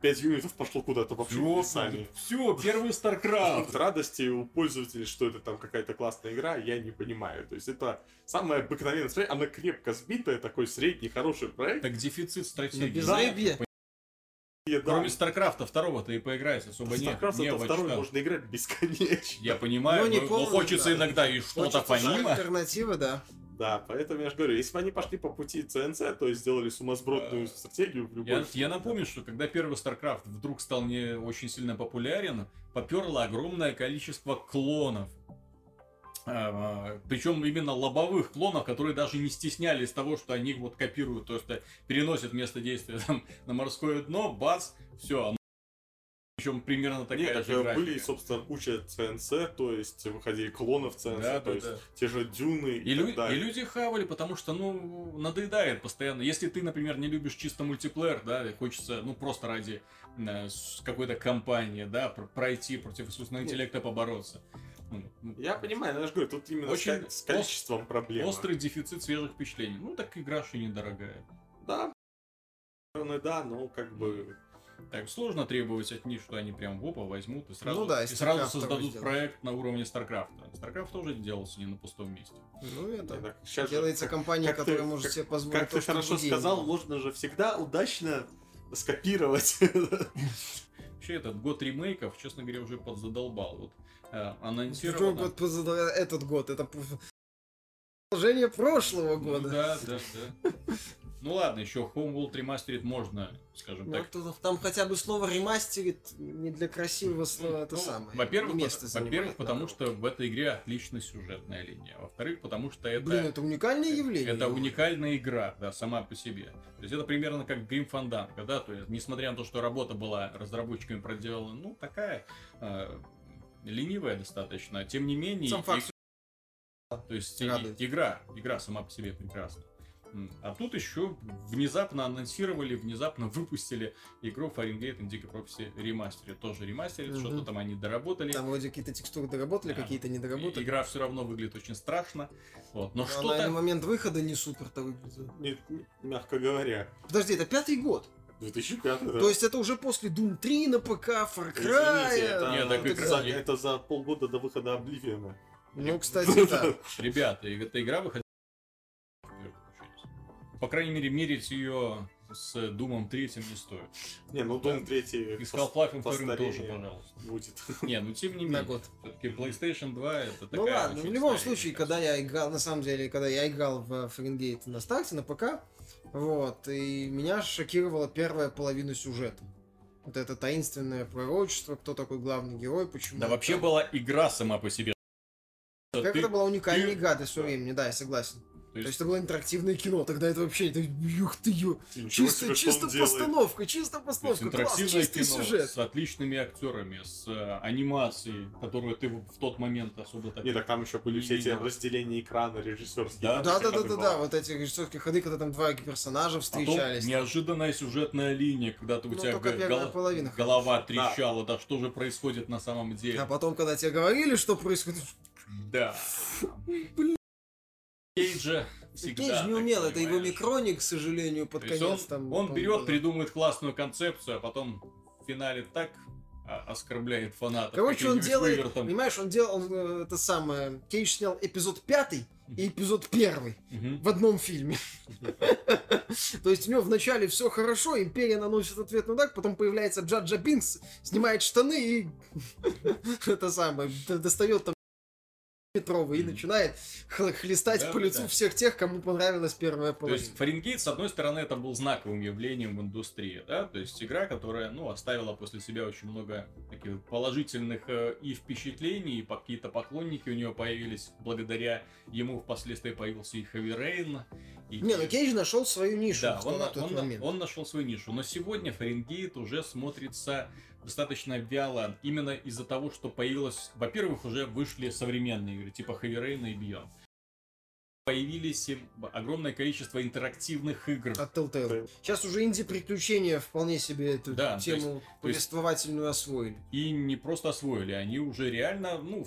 5 юнитов пошло куда-то вообще все, сами. Все, первый StarCraft. Радости у пользователей, что это там какая-то классная игра, я не понимаю. То есть это самая обыкновенная она крепко сбитая, такой средний, хороший проект. Так дефицит стратегии. Безрыбье. Да. Кроме StarCraft а второго ты и поиграть особо нет. StarCraft не второй можно играть бесконечно. Я понимаю, но, но, но хочется да. иногда и что-то помимо. Альтернатива, да. Да, поэтому я же говорю, если бы они пошли по пути ЦНЦ, то есть сделали сумасбродную стратегию в любой... Я, я напомню, что когда первый StarCraft вдруг стал не очень сильно популярен, поперло огромное количество клонов. А, Причем именно лобовых клонов, которые даже не стеснялись того, что они вот копируют, то есть э, переносят место действия там, на морское дно, бац, все, причем примерно такая Нет, же графика. были, собственно, куча ЦНС, то есть выходили клонов ЦНС, да, то да, есть да. те же дюны и, и, лю- и люди хавали, потому что, ну, надоедает постоянно. Если ты, например, не любишь чисто мультиплеер, да, и хочется, ну, просто ради э, какой-то кампании, да, пройти против искусственного интеллекта, побороться. Ну, я понимаю, но я же говорю, тут именно Очень с, с количеством ост- проблем. Острый дефицит свежих впечатлений. Ну, так игра же недорогая. Да, да, но как бы... Так сложно требовать от них, что они прям в опа возьмут и сразу, ну, да, и сразу создадут проект на уровне StarCraft а. StarCraft тоже делался не на пустом месте. Ну, это так, сейчас делается же, компания, как которая ты, может как, себе позволить. Как то, ты хорошо сказал, можно же всегда удачно скопировать. Вообще, этот год ремейков, честно говоря, уже подзадолбал. Вот э, анонсировано... Год позадол... Этот год, это продолжение прошлого года. Ну, да, да, да. Ну ладно, еще Homeworld ремастерит можно, скажем ну, так. Тут, там хотя бы слово ремастерит не для красивого слова это ну, самое. Во-первых, во-первых, потому что в этой игре отличная сюжетная линия. Во-вторых, потому что это... Блин, это уникальное явление. Это уникальная игра, да, сама по себе. То есть это примерно как Grim Fandango, да, то есть несмотря на то, что работа была разработчиками проделана, ну, такая э, ленивая достаточно, тем не менее... Сам факт. И, то есть и, игра, игра сама по себе прекрасна. А тут еще внезапно анонсировали, внезапно выпустили игру Fahrenheit Indigo Prophecy ремастере. Тоже ремастерит, угу. что-то там они доработали. Там вроде какие-то текстуры доработали, да. какие-то не доработали. Игра все равно выглядит очень страшно. Вот. Но, Но что-то... на момент выхода не супер-то выглядит. Нет, мягко говоря. Подожди, это пятый год. 2005, да. То есть это уже после Doom 3 на ПК, Far Cry. Извините, это, Нет, так это, за, это за полгода до выхода Обливиона. Ну, кстати, да. Ребята, эта игра выходила по крайней мере, мерить ее с Думом третьим не стоит. Не, ну Doom третий... И с Half-Life вторым тоже, пожалуйста. Будет. Не, ну тем не менее. Все-таки PlayStation 2 это ну такая Ну ладно, в любом случае, когда я играл, на самом деле, когда я играл в Фаренгейт на старте, на ПК, вот, и меня шокировала первая половина сюжета. Вот это таинственное пророчество, кто такой главный герой, почему. Да, вообще была игра сама по себе. Как это была уникальная игра для своего времени, да, я согласен. То есть... То есть это было интерактивное кино, тогда это вообще, это, юх ты, ю, чисто, чисто постановка, чисто постановка, класс, чистый кино сюжет. с отличными актерами, с э, анимацией, которую ты в тот момент особо так... Не, так там еще были все эти разделения экрана режиссерские. Да, да, да, да, да, да, вот эти режиссерские ходы, когда там два персонажа встречались. Потом неожиданная сюжетная линия, когда ты, у ну, тебя гол... голова трещала, да. да, что же происходит на самом деле. А потом, когда тебе говорили, что происходит... Да. Блин. Кейджа всегда. Кейдж не умел, это его микроник, к сожалению, под конец он, там. Он берет, придумывает классную концепцию, а потом в финале так а, оскорбляет фанатов. Короче, он делает, вывертом. понимаешь, он делал, он, э, это самое, Кейдж снял эпизод пятый и эпизод первый в одном фильме. То есть у него вначале все хорошо, Империя наносит ответный удар, потом появляется Джаджа Бинкс, снимает штаны и это самое, достает там метровый и начинает хлестать да, по лицу да. всех тех, кому понравилась первая половина. То есть Фаренгейт, с одной стороны, это был знаковым явлением в индустрии, да, то есть игра, которая, ну, оставила после себя очень много таких положительных э, и впечатлений, и какие-то поклонники у нее появились, благодаря ему впоследствии появился и Heavy Rain. И... Не, ну Кейдж нашел свою нишу да, он, на он, момент. он нашел свою нишу, но сегодня Фаренгейт уже смотрится достаточно вяло, именно из-за того, что появилось, во-первых, уже вышли современные игры, типа Heavy Rain и Beyond. Появились огромное количество интерактивных игр. От Telltale. Сейчас уже инди-приключения вполне себе эту да, тему есть, повествовательную есть, освоили. И не просто освоили, они уже реально, ну,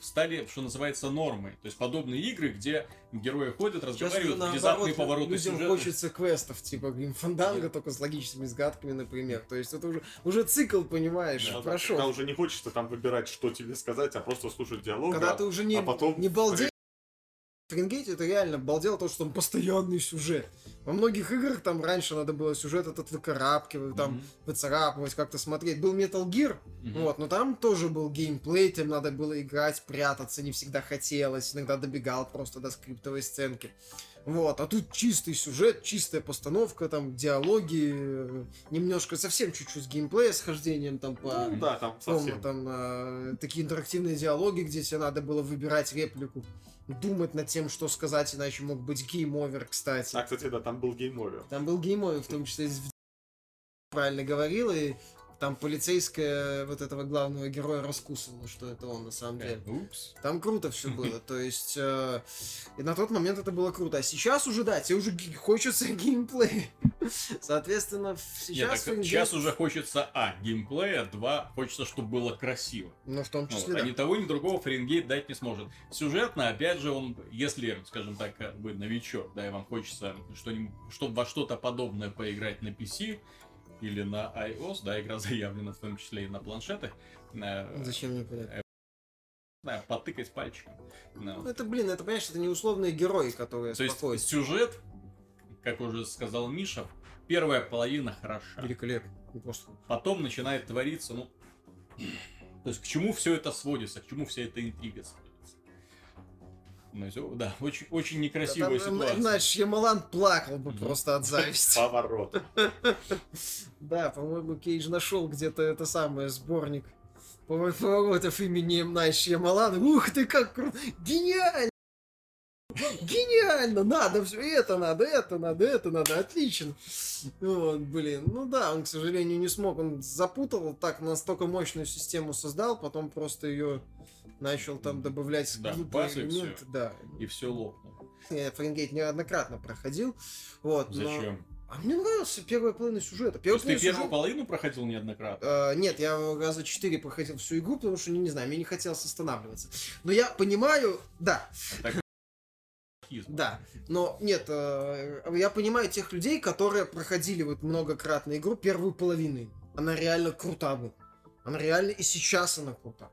стали, что называется, нормой. То есть подобные игры, где герои ходят, разговаривают, Сейчас, внезапные повороты людям сюжета. хочется квестов, типа Fandango, только с логическими сгадками, например. То есть это уже, уже цикл, понимаешь, да, прошел. Когда уже не хочется там выбирать, что тебе сказать, а просто слушать диалог. Когда ты уже не, а потом... не балдеешь Фаренгейте это реально балдел то, что там постоянный сюжет. Во многих играх там раньше надо было сюжет этот выкарабкивать, там mm-hmm. выцарапывать, как-то смотреть. Был Metal Gear, mm-hmm. вот, но там тоже был геймплей, там надо было играть, прятаться, не всегда хотелось, иногда добегал просто до скриптовой сценки. Вот, а тут чистый сюжет, чистая постановка, там диалоги, немножко совсем чуть-чуть геймплея с хождением там по... Ну, да, там совсем. Там э, такие интерактивные диалоги, где тебе надо было выбирать реплику думать над тем, что сказать, иначе мог быть game over, кстати. А, кстати, да, там был game over. Там был game over, в том числе правильно говорил, и там полицейская вот этого главного героя раскусывала, что это он на самом деле. Упс. Там круто все было. То есть э, и на тот момент это было круто. А сейчас уже, да, тебе уже хочется геймплей. Соответственно, сейчас... Нет, так, сейчас уже хочется, а, геймплея, два, хочется, чтобы было красиво. Ну, в том числе, вот, да. А ни того, ни другого Фаренгейт дать не сможет. Сюжетно, опять же, он, если, скажем так, вы новичок, да, и вам хочется что-нибудь, чтобы во что-то подобное поиграть на PC, или на iOS, да, игра заявлена в том числе и на планшетах. Зачем мне понятно? Да, потыкать пальчиком. Ну, это, блин, это, понимаешь, это не условные герои, которые То есть сюжет, как уже сказал Миша, первая половина хороша. Великолепно. Просто. Потом начинает твориться, ну... То есть к чему все это сводится, к чему вся эта интрига ну, да, очень, очень некрасивая да, там, ситуация. Значит, Ямалан плакал бы просто от зависти. Поворот. Да, по-моему, Кейдж нашел где-то это самое сборник поворотов имени Найт Ямалана. Ух ты, как круто! Гениально! Гениально! Надо все, это надо, это надо, это надо, отлично. Вот, блин, ну да, он, к сожалению, не смог, он запутал, так настолько мощную систему создал, потом просто ее начал там добавлять да, элементы, да. И все лопнуло. Я Фаренгейт неоднократно проходил, вот. Зачем? Но... А мне нравился первая половина сюжета. Первая То есть ты первую сюжет... половину проходил неоднократно? Uh, нет, я раза четыре проходил всю игру, потому что, не, не знаю, мне не хотелось останавливаться. Но я понимаю, да. Так да, но нет, э, я понимаю тех людей, которые проходили вот многократно игру первую половину. Она реально крута была. Она реально и сейчас она крута.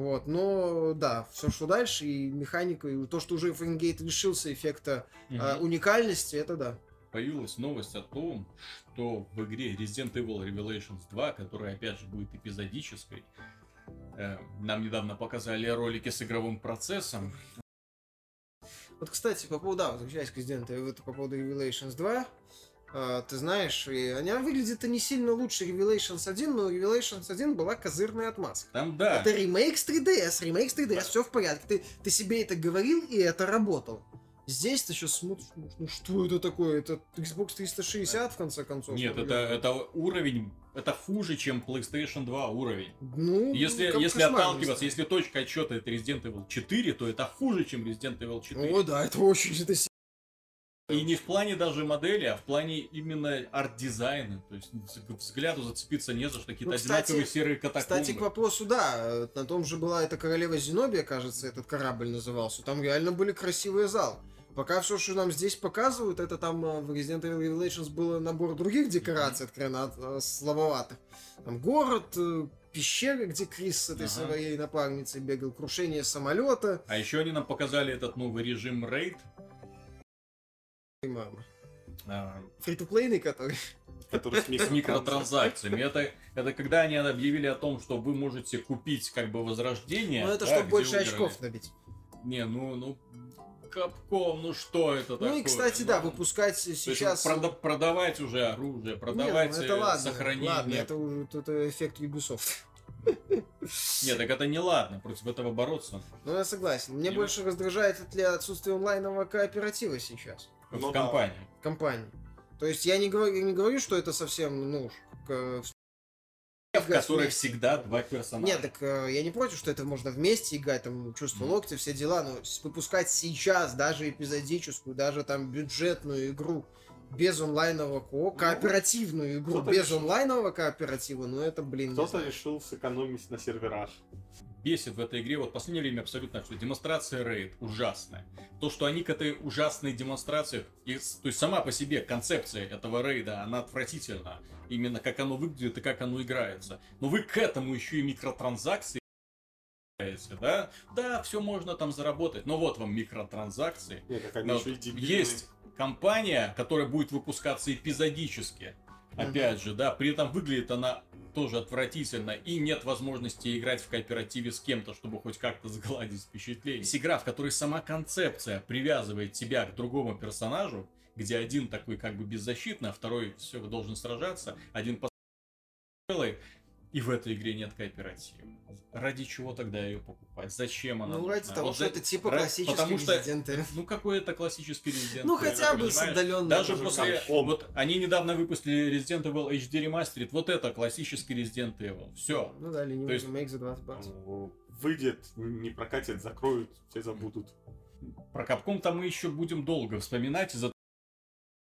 Вот, но да, все, что дальше, и механика, и то, что уже Фаренгейт лишился эффекта угу. э, уникальности, это да. Появилась новость о том, что в игре Resident Evil Revelations 2, которая опять же будет эпизодической, э, нам недавно показали ролики с игровым процессом, вот, кстати, по поводу, да, возвращаясь к Resident Evil, по поводу Revelations 2, Uh, ты знаешь, и она выглядит не сильно лучше Revelations 1, но Revelations 1 была козырная отмазка. Там да. Это ремейк с 3DS, ремейк с 3DS, да. все в порядке. Ты, ты себе это говорил, и это работало. Здесь ты сейчас смотришь, ну что это такое? Это Xbox 360 в конце концов? Нет, это, это уровень, это хуже, чем PlayStation 2 уровень. Ну, если, если отталкиваться, если точка отсчета это Resident Evil 4, то это хуже, чем Resident Evil 4. О, да, это очень, это и не в плане даже модели, а в плане именно арт-дизайна. То есть взгляду зацепиться не за что. Какие-то ну, одинаковые серые катакомбы. Кстати, к вопросу, да. На том же была эта королева Зенобия, кажется, этот корабль назывался. Там реально были красивые залы. Пока все, что нам здесь показывают, это там э, в Resident Evil Revelations было набор других декораций, откровенно от, э, слабоватых. Там город, э, пещера, где Крис с этой ага. своей напарницей бегал, крушение самолета. А еще они нам показали этот новый режим рейд, А... Фри-то-плейный, который... Который с, с микротранзакциями. Это, это когда они объявили о том, что вы можете купить как бы возрождение. Ну это да, чтобы больше очков набить. Не, ну, ну, Капком, ну что это ну, такое? Ну и, кстати, да, ну, выпускать сейчас... Прода- продавать уже оружие, продавать Нет, ну, это ладно, сохранение. Ладно, это уже это эффект Ubisoft. Нет, так это не ладно, против этого бороться. Ну я согласен. Мне больше раздражает это отсутствие онлайнового кооператива сейчас. В ну, компании. Да. Компании. То есть я не говорю, не говорю, что это совсем, ну, в которой всегда два персонажа. Нет, так э, я не против, что это можно вместе играть, там, чувство mm. локтя, все дела, но выпускать сейчас даже эпизодическую, даже там бюджетную игру без онлайнового ко, ну, кооперативную игру без решил... онлайнового кооператива, ну это, блин... Кто-то решил сэкономить на серверах бесит в этой игре вот в последнее время абсолютно все. Демонстрация рейд ужасная. То, что они к этой ужасной демонстрации, и, то есть сама по себе концепция этого рейда, она отвратительна. Именно как оно выглядит и как оно играется. Но вы к этому еще и микротранзакции да, да, все можно там заработать, но вот вам микротранзакции. Нет, но есть компания, которая будет выпускаться эпизодически. Опять же, да, при этом выглядит она тоже отвратительно, и нет возможности играть в кооперативе с кем-то, чтобы хоть как-то сгладить впечатление. Есть игра, в которой сама концепция привязывает тебя к другому персонажу, где один такой как бы беззащитный, а второй все должен сражаться, один по и в этой игре нет кооператива. Ради чего тогда ее покупать? Зачем она? Ну, ради того, вот что это типа классический Потому что, Resident Ну, какой это классический Resident Ну, хотя бы с отдаленным. Даже после... Вот они недавно выпустили Resident Evil HD Remastered. Вот это классический Resident Evil. Все. Ну да, ленивый есть... ремейк за 20 баксов. Выйдет, не прокатит, закроют, все забудут. Про там мы еще будем долго вспоминать из-за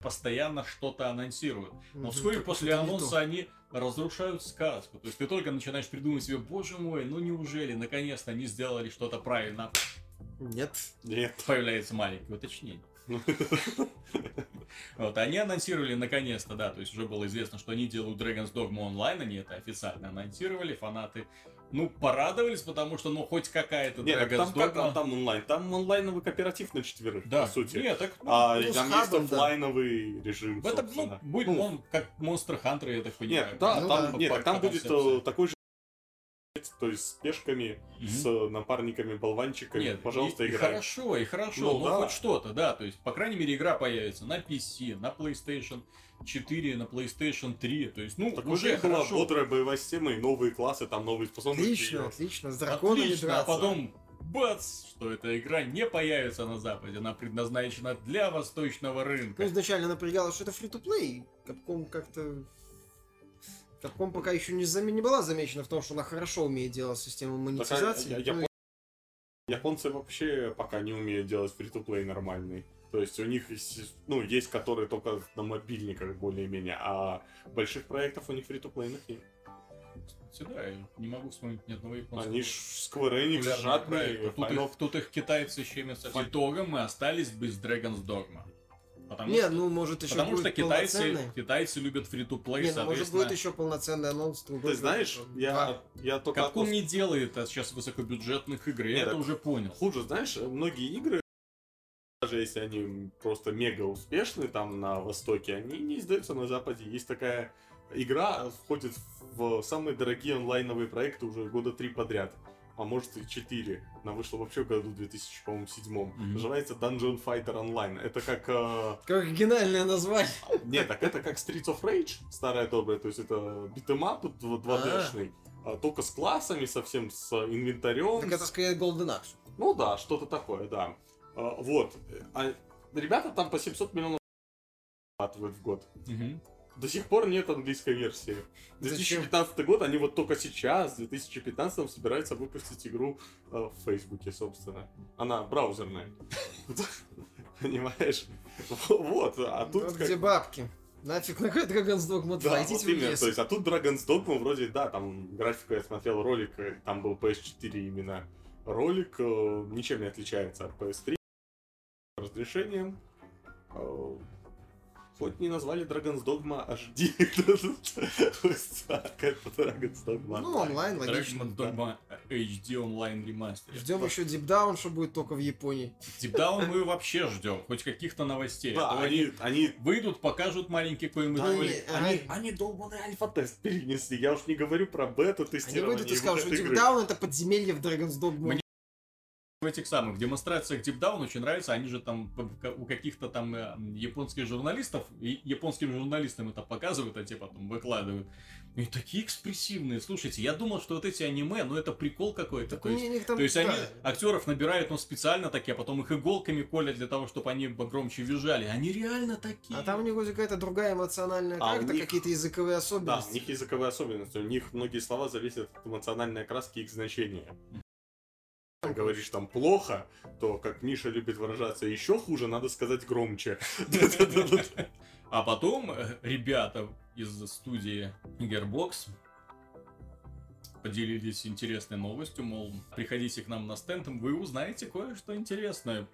постоянно что-то анонсируют. Но ну, вскоре после анонса они разрушают сказку. То есть ты только начинаешь придумывать себе, боже мой, ну неужели наконец-то они сделали что-то правильно? Нет. Нет. Появляется маленькое уточнение. Вот, они анонсировали наконец-то, да, то есть уже было известно, что они делают Dragon's Dogma Online, они это официально анонсировали, фанаты ну, порадовались, потому что, ну, хоть какая-то Нет, там, как, там, там онлайн? Там онлайновый кооператив на четверых, да. по сути. Нет, так, ну, а ну, там есть офлайновый да. режим, Это, ну, будет ну, он как Monster Hunter, я так понимаю. Нет, да, ну, там, да. нет, по, там будет концепции. Э, такой же то есть с пешками, mm-hmm. с напарниками, болванчиками, Нет, пожалуйста, и, играй. И хорошо, и хорошо, ну, ну да. хоть что-то, да, то есть, по крайней мере, игра появится на PC, на PlayStation 4, на PlayStation 3, то есть, ну, так уже была хорошо. бодрая боевая система и новые классы, там новые способности. Отлично, отлично, с драконами Отлично, драться. а потом бац, что эта игра не появится на Западе, она предназначена для восточного рынка. Ну, изначально напрягало, что это фри-то-плей, Capcom как-то Capcom пока еще не, зам... не была замечена в том, что она хорошо умеет делать систему монетизации. Так, а, ну, Японцы вообще пока не умеют делать фри-то-плей нормальный. То есть у них есть, ну, есть которые только на мобильниках более-менее, а больших проектов у них фри-то-плейных нет. Кстати, да, я не могу вспомнить ни одного японского. Они ж Square Enix жадные. Тут, их, тут их китайцы щемятся. Итогом мы остались без Dragon's Dogma. Потому Нет, что, ну может еще Потому что китайцы, китайцы любят фри to play Нет, ну, может будет еще полноценный анонс. Ты знаешь, я, я только... Как он не делает сейчас высокобюджетных игр, я это уже понял. Хуже, знаешь, многие игры, даже если они просто мега успешны там на Востоке, они не издаются на Западе. Есть такая игра, входит в самые дорогие онлайновые проекты уже года три подряд а может и 4. Она вышла вообще в году 2007. Mm-hmm. Называется Dungeon Fighter Online. Это как... Э... Как оригинальное название. Нет, так это как Streets of Rage, старая добрая. То есть это beat 'em up 2D-шный. А. Только с классами, совсем с инвентарем. Так это скорее Golden Axe. Ну да, что-то такое, да. А, вот. А ребята там по 700 миллионов в год. Угу. До сих пор нет английской версии. 2015 Зачем? год, они вот только сейчас, в 2015 собираются выпустить игру э, в Фейсбуке, собственно. Она браузерная. Понимаешь? Вот, а тут... Где бабки? Нафиг, на какой Dragon's Dogma 2, да, идите вот именно, то есть, а тут Dragon's Dogma вроде, да, там графику я смотрел ролик, э, там был PS4 именно ролик, э, ничем не отличается от PS3 разрешением, Хоть не назвали Dragon's Dogma HD. как это Dragon's Dogma? Ну, онлайн, логично. Dragon's Dogma HD онлайн ремастер. Ждем еще Deep Down, что будет только в Японии. Deep Down мы вообще ждем, хоть каких-то новостей. Да, они, они выйдут, покажут маленький какой-нибудь. Они, они долбанный альфа-тест перенесли. Я уж не говорю про бета-тестирование. Они выйдут и скажут, что Deep Down это подземелье в Dragon's Dogma. В этих самых демонстрациях Deep Down очень нравится, они же там у каких-то там э, японских журналистов, и японским журналистам это показывают, а те потом выкладывают. И такие экспрессивные. Слушайте, я думал, что вот эти аниме, ну это прикол какой-то. То есть, там, то есть да. они актеров набирают, ну специально такие, а потом их иголками колят для того, чтобы они громче визжали. Они реально такие. А там у них какая-то другая эмоциональная а карта, них... какие-то языковые особенности. Да, у них языковые особенности. У них многие слова зависят от эмоциональной окраски их значения говоришь там плохо, то, как Миша любит выражаться, еще хуже, надо сказать громче. А потом э, ребята из студии Gearbox поделились интересной новостью, мол, приходите к нам на стенд, вы узнаете кое-что интересное.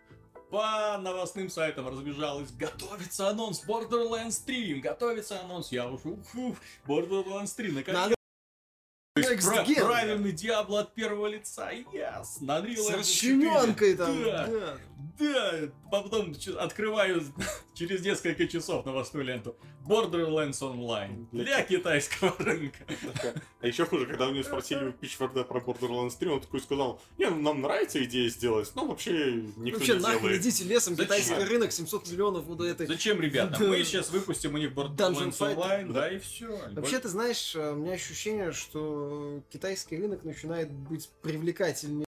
По новостным сайтам разбежалось, готовится анонс Borderlands 3, готовится анонс, я уж, ух, Borderlands 3, наконец то есть про- правильный Диабло от первого лица, yes! На Unreal С расчлененкой там, да. да. Да, потом открываю через несколько часов новостную ленту. Borderlands Online для китайского рынка. А еще хуже, когда у него спросили у Пичфорда про Borderlands 3, он такой сказал, не, ну нам нравится идея сделать, но вообще никто вообще, не нахуй делает. идите лесом, Зачем? китайский рынок, 700 миллионов вот этой... Зачем, ребята? Мы сейчас выпустим у них Borderlands Online, да, и все. Вообще, ты знаешь, э, у меня ощущение, что китайский рынок начинает быть привлекательнее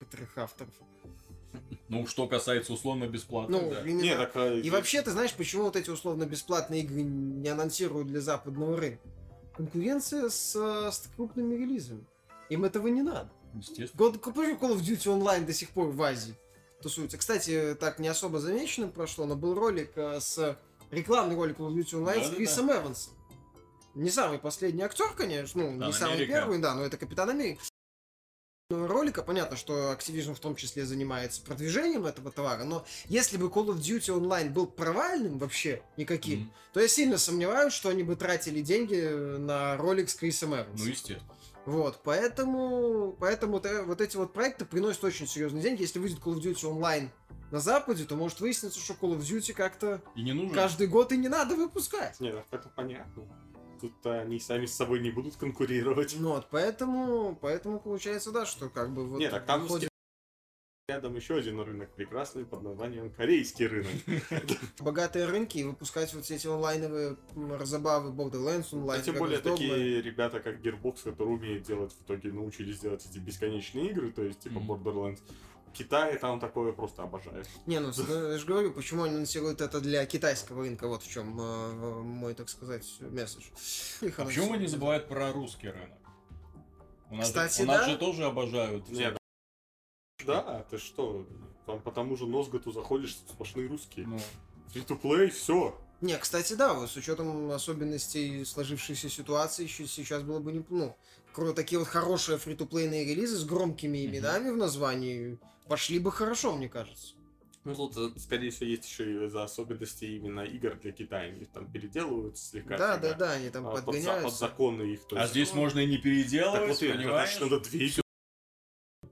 некоторых авторов. Ну, что касается условно-бесплатных, ну, да. Именно... Не, так, а... И вообще, ты знаешь, почему вот эти условно-бесплатные игры не анонсируют для западного рынка? Конкуренция с, с крупными релизами. Им этого не надо. Естественно. God, Call of Duty Online до сих пор в Азии тусуется. Кстати, так не особо замеченным прошло, но был ролик э, с рекламный ролик Call of Duty Online да, с Крисом да. Эвансом. Не самый последний актер, конечно, ну, Капитан не самый Америка. первый, да, но это Капитан Америка ролика. Понятно, что Activision в том числе занимается продвижением этого товара, но если бы Call of Duty Online был провальным вообще никаким, mm-hmm. то я сильно сомневаюсь, что они бы тратили деньги на ролик с Крисом Эвансом. Ну, естественно. Вот, поэтому, поэтому вот эти вот проекты приносят очень серьезные деньги. Если выйдет Call of Duty Online на Западе, то может выясниться, что Call of Duty как-то и не нужно. каждый год и не надо выпускать. Нет, это понятно тут они сами с собой не будут конкурировать. Ну вот, поэтому, поэтому получается, да, что как бы вот... Нет, так там выходит... рядом еще один рынок прекрасный под названием корейский рынок. Богатые рынки и выпускать вот эти онлайновые разобавы Borderlands онлайн. тем более такие ребята, как Gearbox, которые умеют делать, в итоге научились делать эти бесконечные игры, то есть типа Borderlands. Китай там такое просто обожает. Не, ну я же говорю, почему они анонсируют это для китайского рынка, вот в чем э, мой, так сказать, месседж. а почему они забывают про русский рынок? У нас, Кстати, же, у нас да? же тоже обожают. Нет, да, ты что? Там по тому же Носготу заходишь, сплошные русские. Ну. Free-to-play, все. Не, кстати, да, с учетом особенностей сложившейся ситуации, еще сейчас было бы не... Ну, такие вот хорошие фри-то-плейные релизы с громкими именами mm-hmm. в названии пошли бы хорошо, мне кажется. Ну, тут, э, скорее всего, есть еще и за особенности именно игр для Китая. Они там переделывают слегка. Да, да, да, они там а, подгоняются. Под, под законы их. То а есть, а здесь ну, можно и не переделывать, так вот, понимаешь? Значит, надо две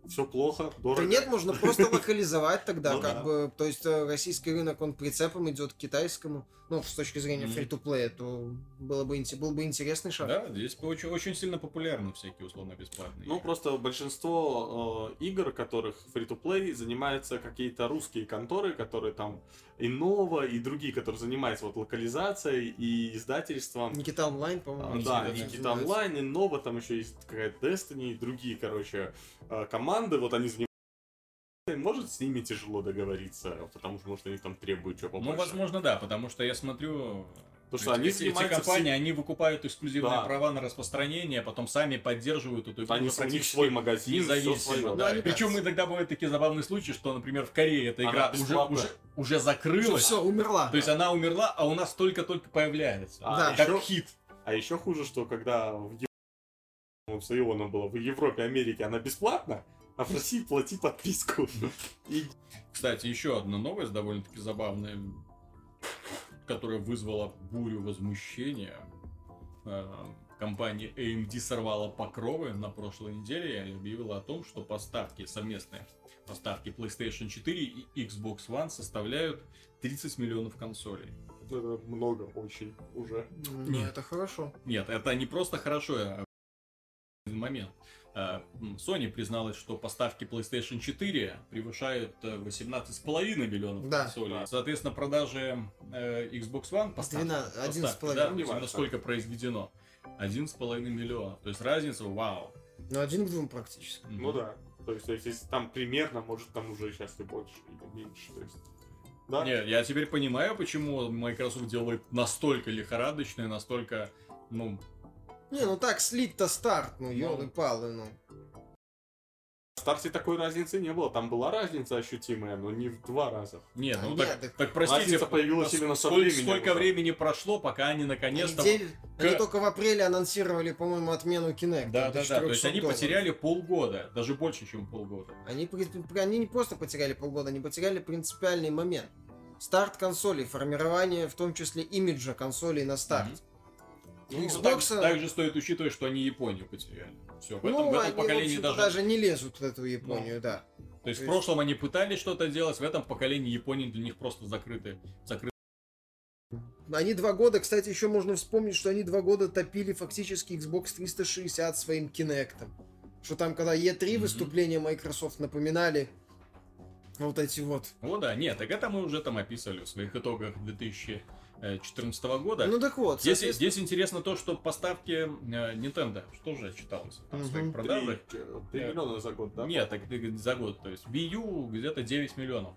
все плохо, дорого. Да нет, можно просто локализовать тогда, ну, как да. бы, то есть э, российский рынок, он прицепом идет к китайскому, ну, с точки зрения фри-то-плея, то было бы, был бы интересный шаг. Да, здесь очень, очень сильно популярны всякие условно-бесплатные Ну, просто большинство э, игр, которых фри-то-плей, занимаются какие-то русские конторы, которые там и Nova, и другие, которые занимаются вот локализацией и издательством. Никита Онлайн, по-моему. Да, Никита Онлайн, и Nova, там еще есть какая-то Destiny, и другие, короче, э, команды, вот они занимаются может с ними тяжело договориться, потому что, может, они там требуют чего побольше. Ну, возможно, да, потому что я смотрю, Потому что они эти, эти компании, все... они выкупают эксклюзивные да. права на распространение, потом сами поддерживают эту игру. Они у них свой магазин, независимо. Свое, да. Да, Причем иногда бывают такие забавные случаи, что, например, в Корее эта игра уже, уже, уже закрылась. Все, умерла. То есть она умерла, а у нас только-только появляется. А, да. Как еще, хит. А еще хуже, что когда в Европе, было в Европе, Америке она бесплатна, а в России плати подписку. И... Кстати, еще одна новость довольно-таки забавная, которая вызвала бурю возмущения. Э, компания AMD сорвала покровы на прошлой неделе и объявила о том, что поставки, совместные поставки PlayStation 4 и Xbox One составляют 30 миллионов консолей. Это много очень уже. Нет, это хорошо. Нет, это не просто хорошо, а момент. Э, Sony призналась, что поставки PlayStation 4 превышают 18,5 миллионов Да. консолей. Соответственно, продажи э, Xbox One поставки, 12, поставки, 11,5. да, Не важно. насколько произведено. 1,5 миллиона. То есть разница, вау. Ну, один к двум практически. Ну да. То есть, если там примерно, может, там уже сейчас и больше или меньше. То есть, да? Не, я теперь понимаю, почему Microsoft делает настолько лихорадочно и настолько, ну, Не, ну так слить-то старт, ну, ёлы-палы, ну. В старте такой разницы не было. Там была разница ощутимая, но не в два раза. нет, А ну нет, так, так так простите, разница появилась именно со сколько, временем сколько уже. времени прошло, пока они Они, наконец-то... они к- только в апреле анонсировали, по-моему, отмену Kinect. Да, да, да, то есть 400 они долларов. потеряли полгода, даже больше, чем полгода. Они, они не просто потеряли полгода, они потеряли принципиальный момент. Старт консоли, формирование в том числе имиджа консолей на старт. Ну, Ну, Xbox, так- также стоит учитывать, что они Японию потеряли. Все, в этом, ну, в этом они, поколении в даже... даже... не лезут в эту Японию, да. То есть то в есть- прошлом они пытались что-то делать, в этом поколении Япония для них просто закрыты. закрыты. Они два года, кстати, еще можно вспомнить, что они два года топили фактически Xbox 360 своим Kinect. Что там, когда E3 Мгм. выступления Microsoft напоминали вот эти вот. О, да, нет, так это мы уже там описывали в своих итогах 2014 года. Ну так вот, Здесь, соответственно, здесь интересно то, что поставки э, Nintendo, что же читалось там, в своих продажах? Три, три Э, миллиона за год, да? Нет, так за год, то есть Wii U где-то 9 миллионов.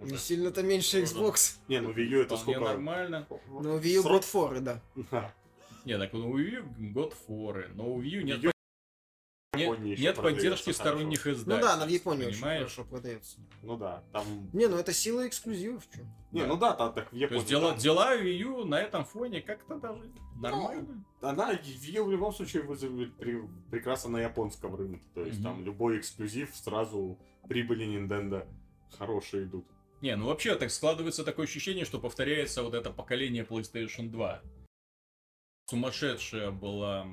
Ну, не уже сильно-то меньше Xbox. Не, ну Wii U это вполне сколько? нормально. Ну, Wii U Срок- God форы, да. Ха, Не, так у Wii U год форы, но у Wii U нет, В нет, Японии еще нет поддержки хорошо. сторонних Ну да, она в Японии очень понимаешь? хорошо продается. Ну да, там... Не, ну это сила эксклюзивов, чё. Не, Да. ну да, та- так в То Японии. есть дела, там- дела Wii U на этом фоне как-то даже нормально. Она Wii U в любом случае вызовет пре- прекрасно на японском рынке. То есть Мгм. там любой эксклюзив сразу прибыли Nintendo хорошие идут. Не, ну вообще так складывается такое ощущение, что повторяется вот это поколение PlayStation 2. Сумасшедшая была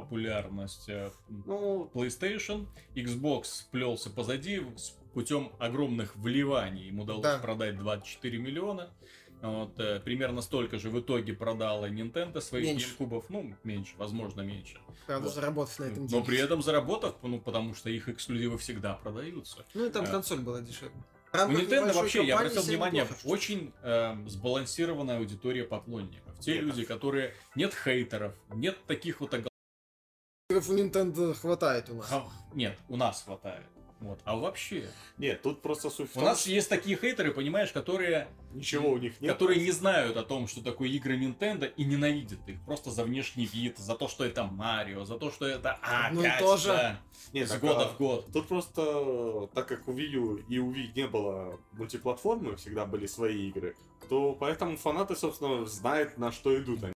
популярность э, Ну, PlayStation, Xbox плелся позади с путем огромных вливаний. Ему удалось Да. продать 24 миллиона. Вот, э, примерно столько же в итоге продала Nintendo своих Меньше. GameCube. Ну, меньше, возможно, меньше. Правда, Вот. заработав на этом Но деньги. при этом заработав, ну, потому что их эксклюзивы всегда продаются. Ну и там э, консоль была дешевле. У Nintendo вообще, я обратил внимание, неплохо, что- очень э, сбалансированная аудитория поклонников. Те Нет. люди, которые... Нет хейтеров, нет таких вот... Игров у Nintendo хватает у нас. Ха- Нет, у нас хватает. Вот. А вообще... нет, тут просто суть в У том, нас что есть такие хейтеры, понимаешь, которые, ничего у них нет. которые не знают о том, что такое игры Nintendo и ненавидят их просто за внешний вид, за то, что это Марио, за то, что это а, Ну тоже. да, Нет, с так, года а, в год. Тут просто, так как у Wii U и у Wii не было мультиплатформы, всегда были свои игры, то поэтому фанаты, собственно, знают, на что идут они.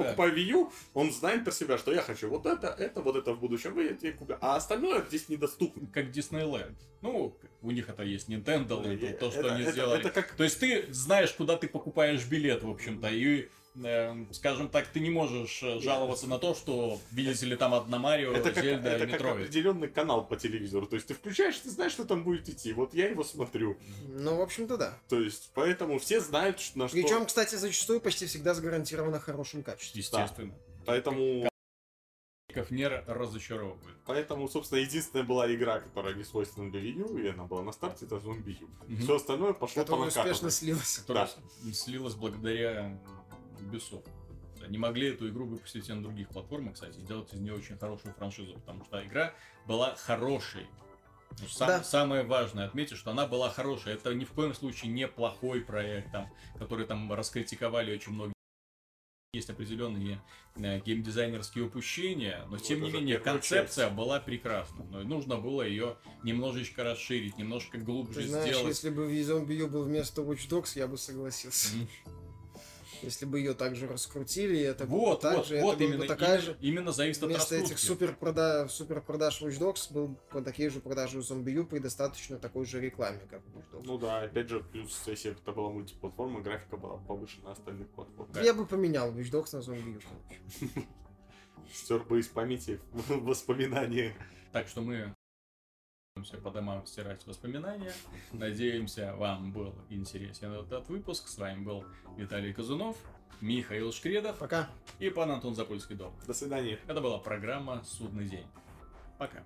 Так. Покупая Wii U, он знает про себя, что я хочу вот это, это, вот это в будущем, вы эти купи. А остальное здесь недоступно. Как Диснейленд. Ну, у них это есть Nintendo Land, то, что это, они это- сделали. это как То есть ты знаешь, куда ты покупаешь билет, в общем-то, и, скажем так, ты не можешь э, жаловаться на то, что, видите ли, там одна Марио, это как, Зельда это и как определенный канал по телевизору. То есть ты включаешь, ты знаешь, что там будет идти. Вот я его смотрю. Ну, в общем-то, да. То есть, поэтому все знают, ш- на что... Причем, кстати, зачастую почти всегда сгарантировано хорошим качеством. Естественно. Поэтому, Как не разочаровывает. поэтому, собственно, единственная была игра, которая не свойственна для Wii U, и она была на старте, это Zombie U. Мгм. Все остальное пошло по Которая накатанной. успешно слилась. Которая слилась благодаря Ubisoft. Не могли эту игру выпустить и на других платформах, кстати, сделать из нее очень хорошую франшизу, потому что игра была хорошей. Ну, сам- Да. Самое важное отметить, что она была хорошая. Это ни в коем случае не плохой проект, там, который там раскритиковали очень многие. Есть определенные э, геймдизайнерские упущения, но Ну, тем не менее концепция была прекрасна. Но нужно было ее немножечко расширить, немножко глубже Ты знаешь, сделать. если бы в Zombie U был вместо Watch Dogs, я бы согласился. Мгм. Если бы ее также раскрутили, это было Вот, так вот, же, вот это была именно, бы такая именно, же. именно зависит от Вместо этих раскрутки. супер, прода... супер продаж Watch Dogs был по такие же продажи у Zombie U при достаточно такой же рекламе, как Watch Dogs. Ну да, опять же, плюс, если это была мультиплатформа, графика была повыше на остальных платформах. да. Я бы поменял Watch Dogs на Zombie U, короче. Стер бы из памяти воспоминания. Так что мы будемся по домам стирать воспоминания. Надеемся, вам был интересен этот выпуск. С вами был Виталий Казунов, Михаил Шкредов Пока. и пан Антон Запольский дом. До свидания. Это была программа «Судный день». Пока.